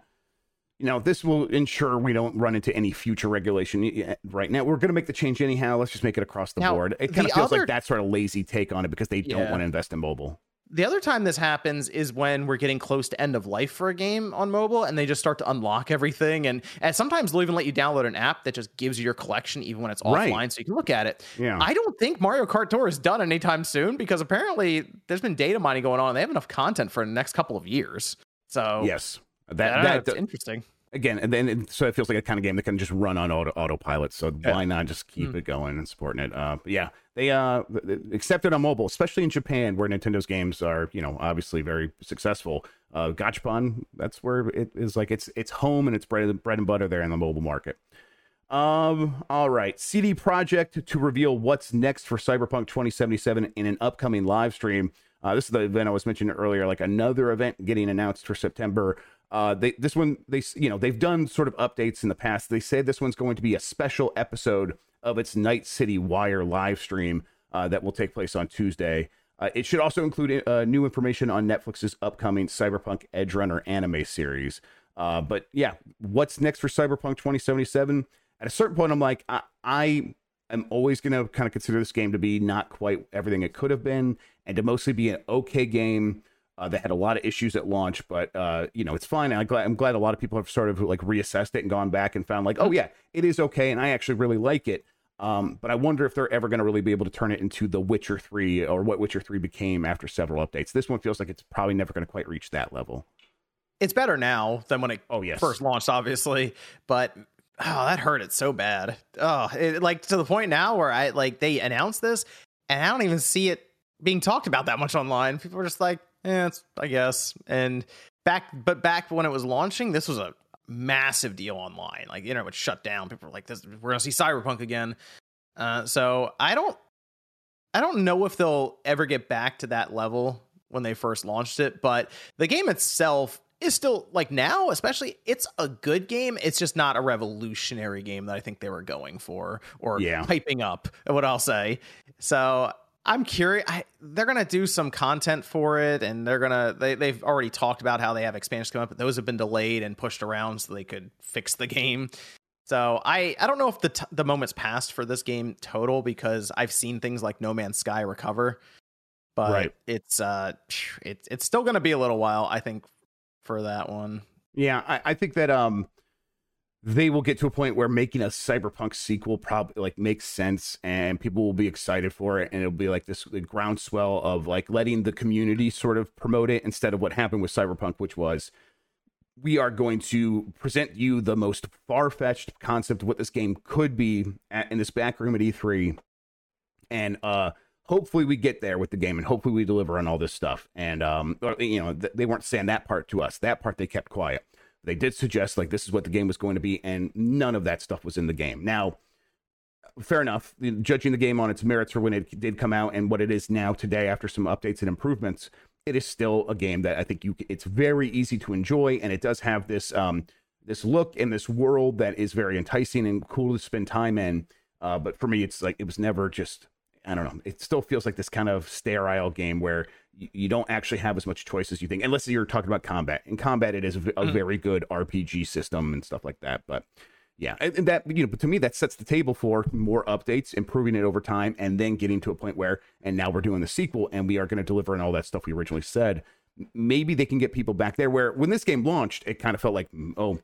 you know, this will ensure we don't run into any future regulation right now. We're going to make the change anyhow. Let's just make it across the now, board. It kind of feels other... like that sort of lazy take on it because they yeah. don't want to invest in mobile. The other time this happens is when we're getting close to end of life for a game on mobile and they just start to unlock everything. And, and sometimes they'll even let you download an app that just gives you your collection even when it's offline right. so you can look at it. Yeah. I don't think Mario Kart Tour is done anytime soon because apparently there's been data mining going on and they have enough content for the next couple of years. So, yes. That, that's that, interesting again, and then so it feels like a kind of game that can just run on auto autopilot. So yeah. why not just keep mm. it going and supporting it? Uh, yeah, they uh accepted on mobile, especially in Japan, where Nintendo's games are you know obviously very successful. Uh, Gachapon, that's where it is like it's it's home and it's bread bread and butter there in the mobile market. Um, all right. CD Projekt to reveal what's next for Cyberpunk 2077 in an upcoming live stream. Uh, this is the event I was mentioning earlier, like another event getting announced for September. Uh, they this one they you know they've done sort of updates in the past. They say this one's going to be a special episode of its Night City Wire live stream uh, that will take place on Tuesday. Uh, it should also include uh, new information on Netflix's upcoming Cyberpunk Edgerunner anime series. Uh, but yeah, what's next for Cyberpunk 2077? At a certain point, I'm like, I, I am always going to kind of consider this game to be not quite everything it could have been, and to mostly be an okay game uh, they had a lot of issues at launch, but uh, you know it's fine. I'm glad, I'm glad a lot of people have sort of like reassessed it and gone back and found like, oh yeah, it is okay, and I actually really like it. Um, but I wonder if they're ever going to really be able to turn it into The Witcher 3 or what Witcher 3 became after several updates. This one feels like it's probably never going to quite reach that level. It's better now than when it oh, yes. first launched, obviously, but oh, that hurt it so bad. Oh, it, like to the point now where I like they announced this and I don't even see it being talked about that much online. People are just like, yeah, it's, I guess. And back, but back when it was launching, this was a massive deal online. Like the internet would shut down. People were like, "This, we're gonna see Cyberpunk again." Uh, so I don't, I don't know if they'll ever get back to that level when they first launched it, but the game itself is still like now, especially it's a good game. It's just not a revolutionary game that I think they were going for or Yeah. hyping up. What I'll say. So I'm curious. I, they're gonna do some content for it, and they're gonna they they've already talked about how they have expansions coming up, but those have been delayed and pushed around so they could fix the game. So I I don't know if the t- the moment's passed for this game total because I've seen things like No Man's Sky recover, but Right. it's uh it's it's still gonna be a little while I think for that one. Yeah, I, I think that um they will get to a point where making a cyberpunk sequel probably like makes sense and people will be excited for it and it'll be like this groundswell of like letting the community sort of promote it instead of what happened with cyberpunk which was we are going to present you the most far-fetched concept of what this game could be at, in this back room at E3 and uh hopefully we get there with the game and hopefully we deliver on all this stuff and um you know th- they weren't saying that part to us. That part they kept quiet they did suggest like this is what the game was going to be and none of that stuff was in the game now fair enough judging the game on its merits for when it did come out and what it is now today after some updates and improvements it is still a game that i think you it's very easy to enjoy and it does have this um this look and this world that is very enticing and cool to spend time in uh, but for me it's like it was never just I don't know. It still feels like this kind of sterile game where you, don't actually have as much choice as you think, unless you're talking about combat. In combat, it is a Mm. very good RPG system and stuff like that. But yeah, and and that you know, but to me, that sets the table for more updates, improving it over time, and then getting to a point where, and now we're doing the sequel, and we are going to deliver on all that stuff we originally said. Maybe they can get people back there. Where when this game launched, it kind of felt like, mm, oh,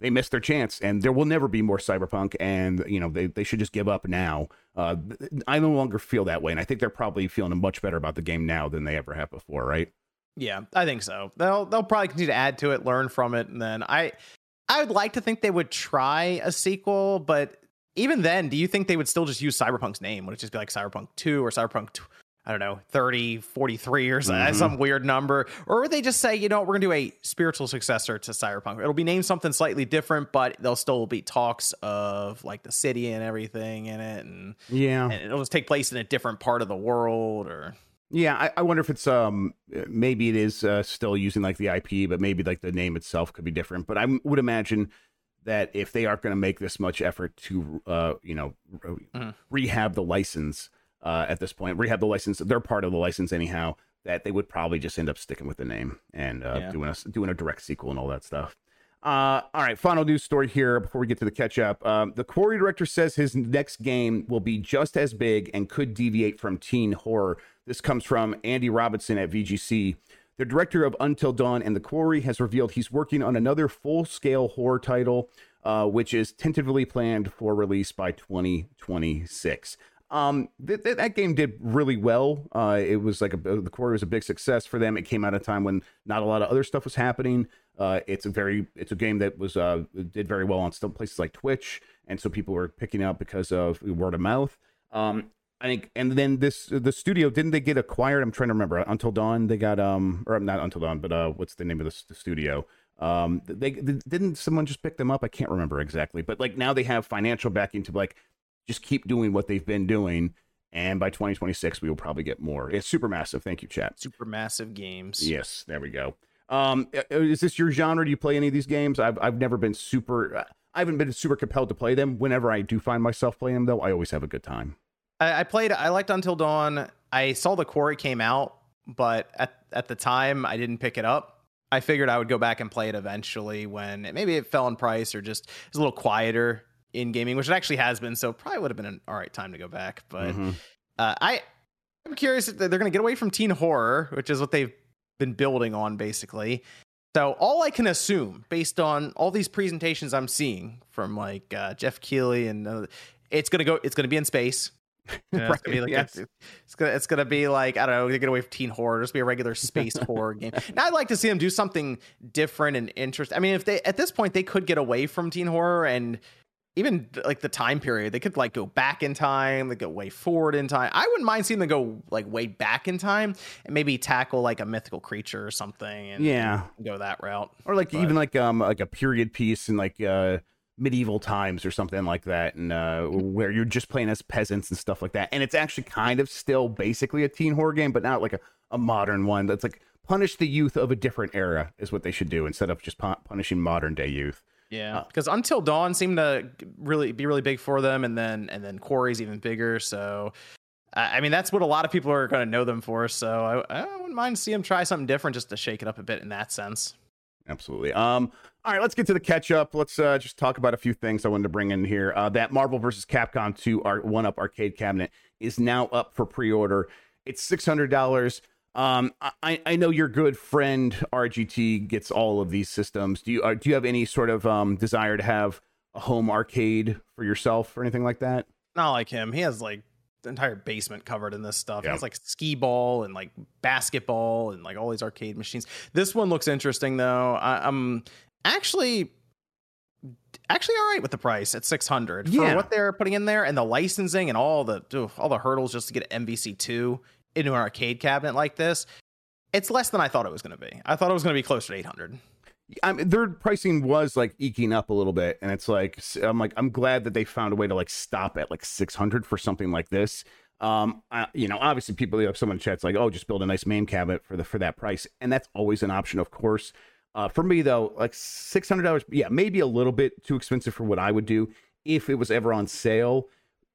they missed their chance and there will never be more cyberpunk and you know they, they should just give up now uh, i no longer feel that way and i think they're probably feeling much better about the game now than they ever have before right Yeah, I think so. They'll they'll probably continue to add to it, learn from it, and then I I would like to think they would try a sequel, but even then, do you think they would still just use Cyberpunk's name? Would it just be like Cyberpunk 2 or Cyberpunk tw- I don't know, 30, 43 or so- Mhm. some weird number? Or would they just say, you know, we're going to do a spiritual successor to Cyberpunk? It'll be named something slightly different, but there'll still be talks of like the city and everything in it and, yeah and it'll just take place in a different part of the world or yeah I, I wonder if it's um maybe it is uh, still using like the ip but maybe like the name itself could be different but i m- would imagine that if they aren't going to make this much effort to uh you know re- Mhm. rehab the license uh at this point rehab the license they're part of the license anyhow that they would probably just end up sticking with the name and uh Yeah. doing a doing a direct sequel and all that stuff uh, all right, final news story here before we get to the catch up. Um, the Quarry director says his next game will be just as big and could deviate from teen horror. This comes from Andy Robinson at VGC. The director of Until Dawn and The Quarry has revealed he's working on another full scale horror title, uh, which is tentatively planned for release by 2026. Um, th- th- that game did really well. Uh, it was like a, the Quarry was a big success for them. It came at a time when not a lot of other stuff was happening. Uh, it's a very, it's a game that was uh did very well on some places like Twitch, and so people were picking up because of word of mouth. Um, I think, and then this the studio didn't they get acquired? I'm trying to remember. Until Dawn, they got um, or not Until Dawn, but uh, what's the name of the, the studio? Um, they, they didn't someone just pick them up? I can't remember exactly, but like now they have financial backing to like just keep doing what they've been doing, and by 2026 we will probably get more. It's Supermassive. Thank you, chat. Super massive games. Yes, there we go. Um, uh, is this your genre? Do you play any of these games? I've I've never been super. I haven't been super compelled to play them. Whenever I do find myself playing them, though, I always have a good time. I, I played. I liked Until Dawn. I saw the Quarry came out, but at at the time I didn't pick it up. I figured I would go back and play it eventually when it, maybe it fell in price or just it's a little quieter in gaming, which it actually has been. So probably would have been an all right time to go back. But Mhm. uh, I I'm curious if they're going to get away from teen horror, which is what they've been building on basically. So all I can assume, based on all these presentations I'm seeing from like uh, Geoff Keighley and uh, it's gonna go, it's gonna be in space. You know, it's gonna be like yes. it's, it's gonna it's gonna be like I don't know, they get away from teen horror, just be a regular space horror game. Now I'd like to see them do something different and interesting. I mean, if they at this point they could get away from teen horror and even like the time period, they could like go back in time, they go way forward in time. I wouldn't mind seeing them go like way back in time and maybe tackle like a mythical creature or something. And Yeah. go that route. or like But- even like um like a period piece in like uh medieval times or something like that and uh where you're just playing as peasants and stuff like that and it's actually kind of still basically a teen horror game but not like a, a modern one that's like punish the youth of a different era is what they should do instead of just pu- punishing modern day youth Yeah, because Until Dawn seemed to really be really big for them, and then and then Quarry's even bigger. So, I I mean, that's what a lot of people are going to know them for. So, I, I wouldn't mind seeing them try something different just to shake it up a bit in that sense. absolutely um all right let's get to the catch up let's uh just talk about a few things i wanted to bring in here uh that marvel versus capcom 2 Arcade1Up arcade cabinet is now up for pre-order it's $600 um i i know your good friend rgt gets all of these systems do you uh, do you have any sort of um desire to have a home arcade for yourself or anything like that Not like him. He has like the entire basement covered in this stuff. Yeah. He has like skee ball and like basketball and like all these arcade machines. This one looks interesting though. I, I'm actually actually all right with the price at 600 Yeah. for what they're putting in there and the licensing and all the oof, all the hurdles just to get MVC2 into an arcade cabinet like this. It's less than I thought it was going to be. I thought it was going to be closer to 800. I mean, their pricing was like eking up a little bit, and it's like I'm like I'm glad that they found a way to like stop at like 600 for something like this. Um, I, you know, obviously people, you know, someone chat's like, oh, just build a nice MAME cabinet for the for that price, and that's always an option, of course. Uh, for me though, like six hundred dollars, yeah, maybe a little bit too expensive for what I would do if it was ever on sale.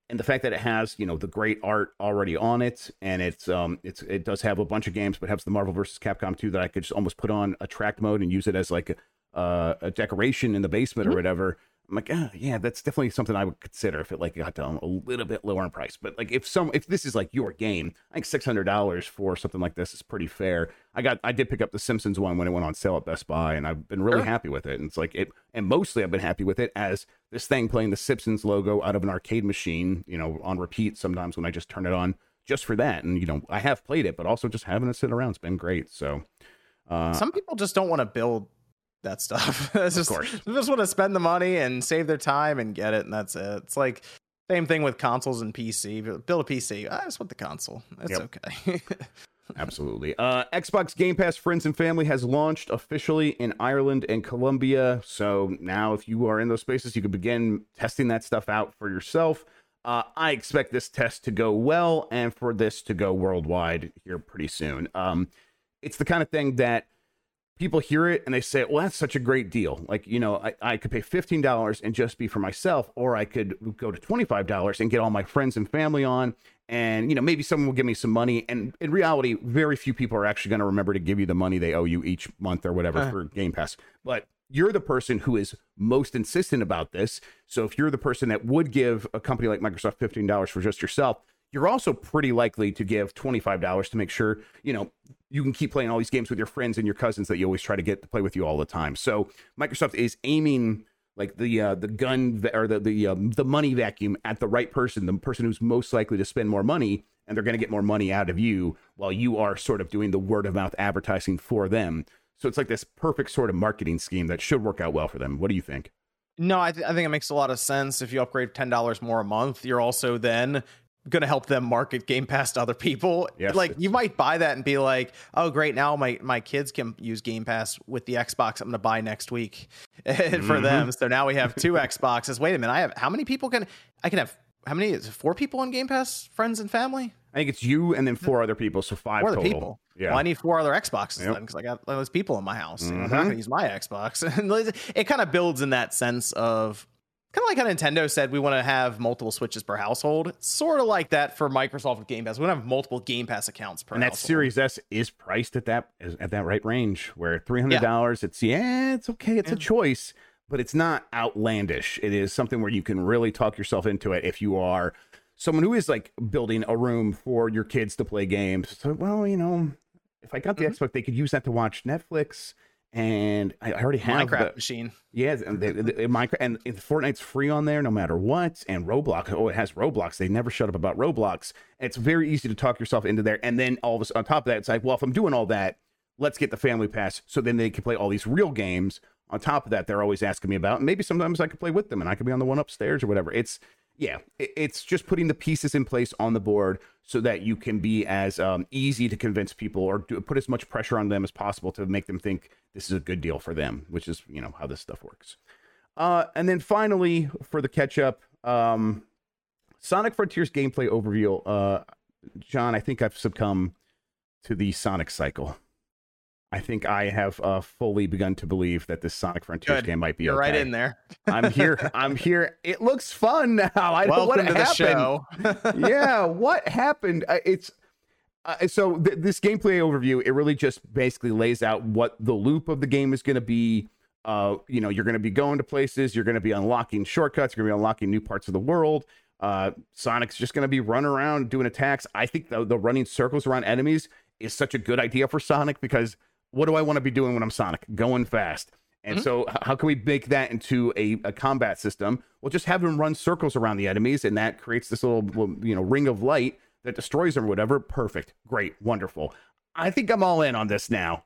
And the fact that it has, you know, the great art already on it, and it's um, it's it does have a bunch of games, but has the Marvel versus Capcom 2 that I could just almost put on attract mode and use it as like a, uh, a decoration in the basement or whatever. I'm like, ah, yeah, that's definitely something I would consider if it like got down a little bit lower in price. But like if some if this is like your game, I think six hundred dollars for something like this is pretty fair. I got I did pick up the Simpsons one when it went on sale at Best Buy, and I've been really Sure. happy with it. And it's like it, and mostly I've been happy with it as this thing playing the Simpsons logo out of an arcade machine, you know, on repeat. Sometimes when I just turn it on just for that, and you know, I have played it, but also just having it sit around, it's been great. So. Uh, Some people just don't want to build that stuff. just, course. They just want to spend the money and save their time and get it, and that's it. It's like same thing with consoles and PC. Build a PC. I just want the console. It's Yep. okay. Absolutely. Uh, Xbox Game Pass Friends and Family has launched officially in Ireland and Colombia. So now, if you are in those spaces, you can begin testing that stuff out for yourself. Uh, I expect this test to go well and for this to go worldwide here pretty soon. Um, it's the kind of thing that people hear it and they say, well, that's such a great deal. Like, you know, I, I could pay $15 and just be for myself, or I could go to $25 and get all my friends and family on. And, you know, maybe someone will give me some money. And in reality, very few people are actually going to remember to give you the money they owe you each month or whatever Uh. for Game Pass. But you're the person who is most insistent about this. So if you're the person that would give a company like Microsoft $15 for just yourself, you're also pretty likely to give $25 to make sure, you know, you can keep playing all these games with your friends and your cousins that you always try to get to play with you all the time. So Microsoft is aiming like the uh, the gun or the the um, the money vacuum at the right person, the person who's most likely to spend more money, and they're going to get more money out of you while you are sort of doing the word of mouth advertising for them. So it's like this perfect sort of marketing scheme that should work out well for them. What do you think? no, I, th- I think it makes a lot of sense. If you upgrade ten dollars more a month, you're also then going to help them market Game Pass to other people. Yes, like you might buy that and be like, "Oh, great! Now my my kids can use Game Pass with the Xbox I'm going to buy next week for Mhm. them." So now we have two Xboxes. Wait a minute, I have how many people can I can have? How many is it? Four people on Game Pass, friends and family. I think it's you and then four other people, so five Four other total. people. Yeah. Well, I need four other Xboxes Yep. then because I got those people in my house. You know, they're not Mhm. going to use my Xbox. And it kind of builds in that sense of kind of like how Nintendo said we want to have multiple Switches per household. Sort of like that for Microsoft with Game Pass. We want to have multiple Game Pass accounts per and that household. Series S is priced at that at that right range where three hundred dollars. It's yeah, it's okay. It's a choice, but it's not outlandish. It is something where you can really talk yourself into it if you are someone who is like building a room for your kids to play games. So well, you know, if I got the Mhm. Xbox, they could use that to watch Netflix. And I I already have Minecraft the, machine. yeah, and the, Minecraft and and Fortnite's free on there no matter what. And Roblox, oh, it has Roblox. They never shut up about Roblox. It's very easy to talk yourself into there. And then all of a on top of that, it's like, well, if I'm doing all that, let's get the family pass so then they can play all these real games on top of that, they're always asking me about. Maybe sometimes I could play with them and I could be on the one upstairs or whatever. It's yeah, it's just putting the pieces in place on the board so that you can be as um, easy to convince people or do, put as much pressure on them as possible to make them think this is a good deal for them, which is you know how this stuff works. Uh, and then finally, for the catch up, um, Sonic Frontiers gameplay overview. Uh, John, I think I've succumbed to the Sonic cycle. I think I have uh, fully begun to believe that this Sonic Frontiers Good. game might be You're okay. right in there. I'm here. I'm here. It looks fun now. I don't know Welcome what to the show. yeah, what happened? Uh, It's uh, so th- this gameplay overview. It really just basically lays out what the loop of the game is going to be. Uh, you know, you're going to be going to places. You're going to be unlocking shortcuts. You're going to be unlocking new parts of the world. Uh, Sonic's just going to be running around doing attacks. I think the, the running circles around enemies is such a good idea for Sonic because what do I want to be doing when I'm Sonic? Going fast. And Mhm. so, how can we make that into a, a combat system? Well, just have them run circles around the enemies, and that creates this little, little, you know, ring of light that destroys them or whatever. Perfect, great, wonderful. I think I'm all in on this now.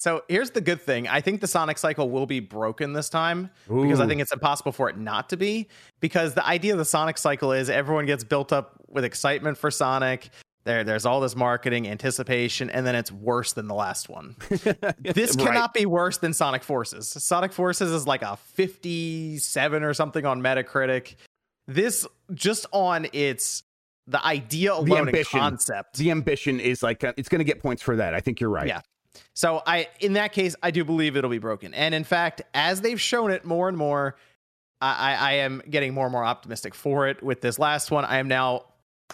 So here's the good thing. I think the Sonic cycle will be broken this time because I think it's impossible for it not to be. Because the idea of the Sonic cycle is everyone gets built up with excitement for Sonic. There, there's all this marketing, anticipation, and then it's worse than the last one. This Right. cannot be worse than Sonic Forces. Sonic Forces is like a 57 or something on Metacritic. This just on its the idea alone the ambition. concept. The ambition is like uh, it's going to get points for that. I think you're right. Yeah. So I in that case, I do believe it'll be broken. And in fact, as they've shown it more and more, I, I am getting more and more optimistic for it. With this last one, I am now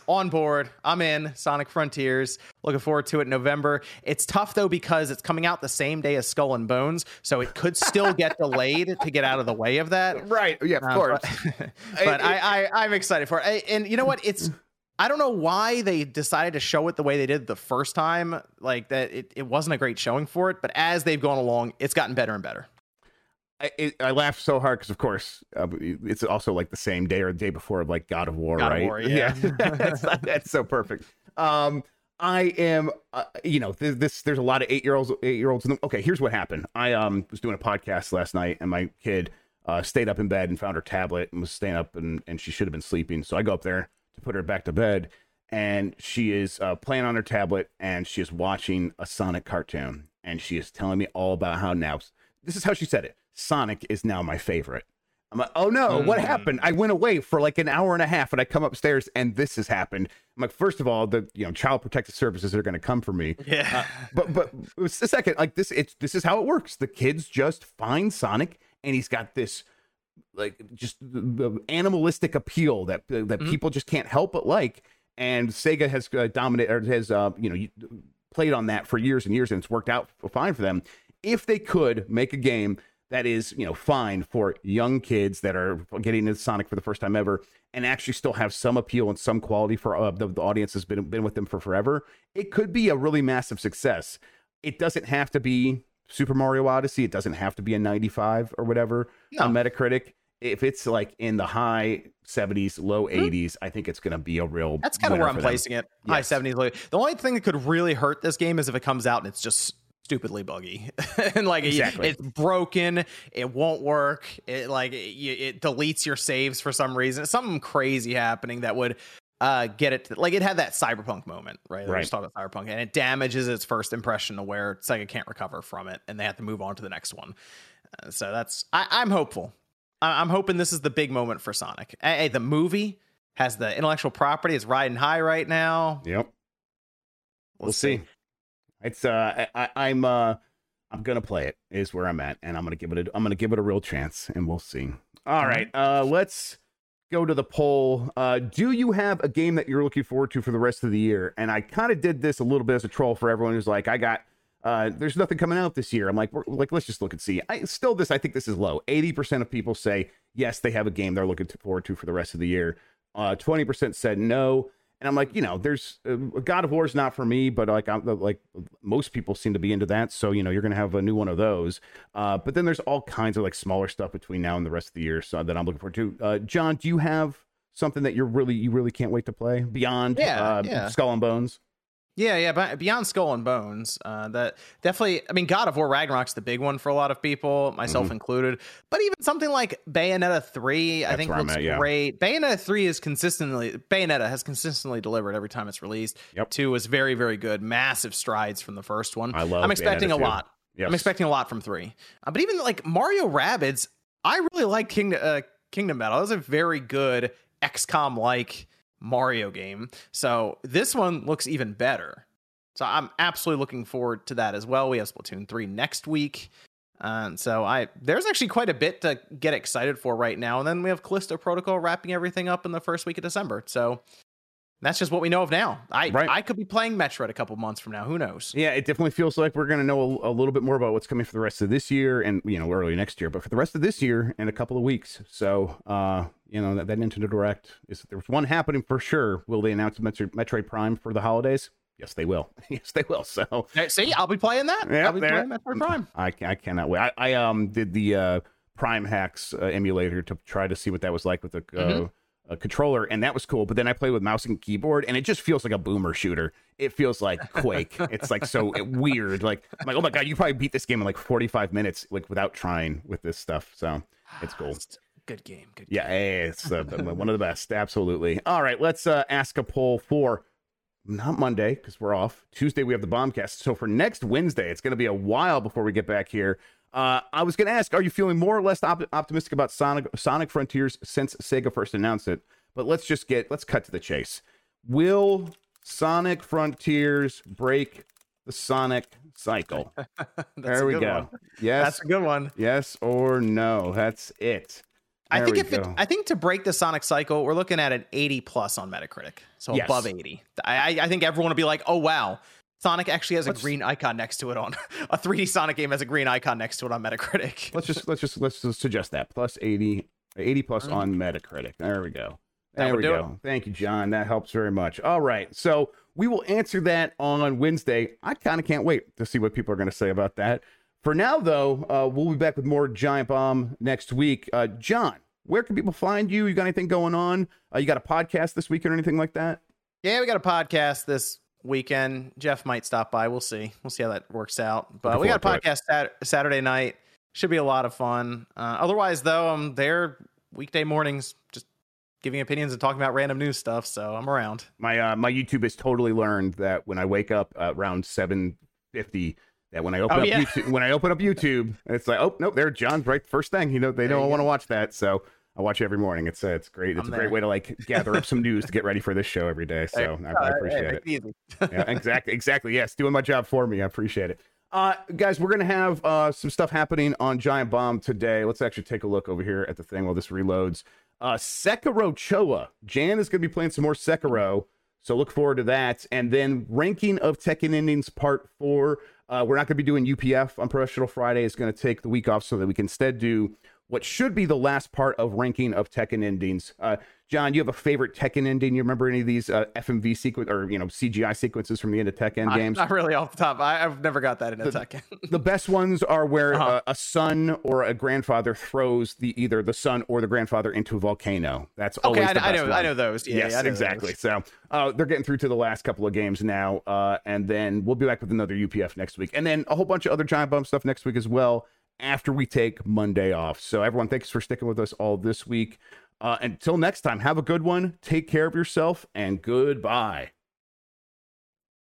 on board. I'm in Sonic Frontiers. Looking forward to it in November. It's tough though because it's coming out the same day as Skull and Bones, so it could still get delayed to get out of the way of that. Right. Yeah. Of Uh, course. But, but It- I, I, I'm excited for it. And you know what? It's I don't know why they decided to show it the way they did the first time. Like that, it, it wasn't a great showing for it. But as they've gone along, it's gotten better and better. I, it, I laughed so hard because, of course, uh, it's also like the same day or the day before of like God of War, God of right? War, yeah. that's, that's so perfect. Um, I am, uh, you know, this, this there's a lot of eight year olds, eight year olds. Okay, here's what happened. I um was doing a podcast last night, and my kid uh, stayed up in bed and found her tablet and was staying up, and and she should have been sleeping. So I go up there to put her back to bed, and she is uh, playing on her tablet, and she is watching a Sonic cartoon, and she is telling me all about how now this is how she said it. Sonic is now my favorite. I'm like, oh no, what Mm. happened? I went away for like an hour and a half and I come upstairs and this has happened. I'm like, first of all, the you know, child protective services are gonna come for me. Yeah. But but it was a second, like this, it's this is how it works. The kids just find Sonic and he's got this like just the, the animalistic appeal that that Mhm. people just can't help but like. And Sega has uh, dominated or has uh, you know played on that for years and years, and it's worked out fine for them. If they could make a game that is you know fine for young kids that are getting into Sonic for the first time ever, and actually still have some appeal and some quality for uh, the, the audience has been been with them for forever, it could be a really massive success. It doesn't have to be Super Mario Odyssey. It doesn't have to be a 95 or whatever No. on Metacritic. If it's like in the high 70s, low 80s, I think it's going to be a real. Hmm. That's kind of where I'm for them. placing it. High 70s. low- The only thing that could really hurt this game is if it comes out and it's just stupidly buggy. And like it- Exactly. it's broken. It won't work. It like it, it deletes your saves for some reason. Something crazy happening that would uh get it to, like it had that cyberpunk moment right? Right. right. talking about cyberpunk and it damages its first impression to where Sega can't recover from it and they have to move on to the next one. Uh, so that's I, i'm hopeful. I, i'm hoping this is the big moment for sonic. Hey, the movie has the intellectual property is riding high right now. Yep. we'll, we'll see. It's uh, I, I'm uh, I'm gonna play it. Is where I'm at, and I'm gonna give it. A, I'm gonna give it a real chance, and we'll see. All right. Uh, let's go to the poll. Uh, do you have a game that you're looking forward to for the rest of the year? And I kind of did this a little bit as a troll for everyone who's like, I got. Uh, there's nothing coming out this year. I'm like, we're, like, let's just look and see. I still this. I think this is low. Eighty percent of people say yes, they have a game they're looking to- forward to for the rest of the year. Uh, Twenty percent said no. And I'm like, you know, there's uh, God of War is not for me, but like, I'm like most people seem to be into that. So you know, you're gonna have a new one of those. Uh, but then there's all kinds of like smaller stuff between now and the rest of the year, so that I'm looking forward to. Uh, John, do you have something that you're really you really can't wait to play beyond Yeah, uh, yeah. Skull and Bones? Yeah, yeah, but beyond Skull and Bones, uh, that definitely. I mean, God of War Ragnarok's the big one for a lot of people, myself mm-hmm. included. But even something like Bayonetta three, That's I think looks at, yeah. great. Bayonetta three is consistently Bayonetta has consistently delivered every time it's released. Yep. Two was very, very good, massive strides from the first one. I love. I'm expecting Bayonetta a lot. Yes. I'm expecting a lot from three. Uh, but even like Mario Rabbids, I really like King, uh, Kingdom Battle. That was a very good XCOM like Mario game. So this one looks even better. So I'm absolutely looking forward to that as well. We have Splatoon 3 next week. And so I there's actually quite a bit to get excited for right now. And then we have Callisto Protocol wrapping everything up in the first week of December. So that's just what we know of now. I right. I could be playing Metroid a couple months from now. Who knows? Yeah, it definitely feels like we're going to know a, a, little bit more about what's coming for the rest of this year and you know early next year, but for the rest of this year and a couple of weeks. So, uh, you know that, that Nintendo Direct is there's one happening for sure. Will they announce Metroid, Metroid Prime for the holidays? Yes, they will. yes, they will. So see, I'll be playing that. Yeah, I'll be playing Metroid Prime. I, I cannot wait. I, I um did the uh, Prime Hacks uh, emulator to try to see what that was like with the. Uh, mm-hmm a controller, and that was cool. But then I play with mouse and keyboard, and it just feels like a boomer shooter. It feels like Quake. it's like so weird. Like I'm like, oh my god, you probably beat this game in like 45 minutes, like without trying with this stuff. So it's cool. Good game. Good. Yeah, it's uh, one of the best. Absolutely. All right, let's uh, ask a poll for not Monday because we're off. Tuesday we have the bombcast. So for next Wednesday, it's going to be a while before we get back here. Uh, I was going to ask, are you feeling more or less op- optimistic about Sonic Sonic Frontiers since Sega first announced it? But let's just get let's cut to the chase. Will Sonic Frontiers break the Sonic cycle? there we go. One. Yes, that's a good one. Yes or no? That's it. I think if it, I think to break the Sonic cycle, we're looking at an 80 plus on Metacritic, so yes. above 80. I, I think everyone will be like, "Oh wow, Sonic actually has a let's, green icon next to it on a 3D Sonic game has a green icon next to it on Metacritic. let's just let's just let's just suggest that plus 80 80 plus mm-hmm. on Metacritic. There we go. There we go. It. Thank you, John. That helps very much. All right. So we will answer that on Wednesday. I kind of can't wait to see what people are going to say about that. For now, though, uh, we'll be back with more Giant Bomb next week. Uh, John, where can people find you? You got anything going on? Uh, you got a podcast this weekend or anything like that? Yeah, we got a podcast this weekend. Jeff might stop by. We'll see. We'll see how that works out. But we got a podcast sat- Saturday night. Should be a lot of fun. Uh, otherwise, though, I'm there weekday mornings, just giving opinions and talking about random news stuff. So I'm around. My uh, my YouTube has totally learned that when I wake up around seven fifty, that when I open oh, up yeah. YouTube, when I open up YouTube, it's like, oh nope, there John's right first thing. You know, they there don't want to watch that. So I watch it every morning. It's uh, it's great. It's I'm a great way to like gather up some news to get ready for this show every day. So I, I, appreciate it. yeah, exactly, exactly. Yes, doing my job for me. I appreciate it. Uh, guys, we're gonna have uh, some stuff happening on Giant Bomb today. Let's actually take a look over here at the thing while this reloads. Uh, Sekiro Choa. Jan is gonna be playing some more Sekiro, so look forward to that. And then ranking of Tekken Endings Part Four. Uh, we're not gonna be doing UPF Unprofessional Friday. It's gonna take the week off so that we can instead do what should be the last part of ranking of Tekken endings. Uh, John, you have a favorite Tekken ending? You remember any of these uh, FMV sequence or you know CGI sequences from the end of Tekken games? Not really off the top. I, have never got that in a the, Tekken. the best ones are where uh-huh. uh, a son or a grandfather throws the either the son or the grandfather into a volcano. That's okay. I, I, know. One. I know those. Yeah, yes, yeah, exactly. Those. So uh, they're getting through to the last couple of games now, uh, and then we'll be back with another UPF next week, and then a whole bunch of other giant bomb stuff next week as well after we take Monday off. So, everyone, thanks for sticking with us all this week. Uh, until next time, have a good one. Take care of yourself and goodbye.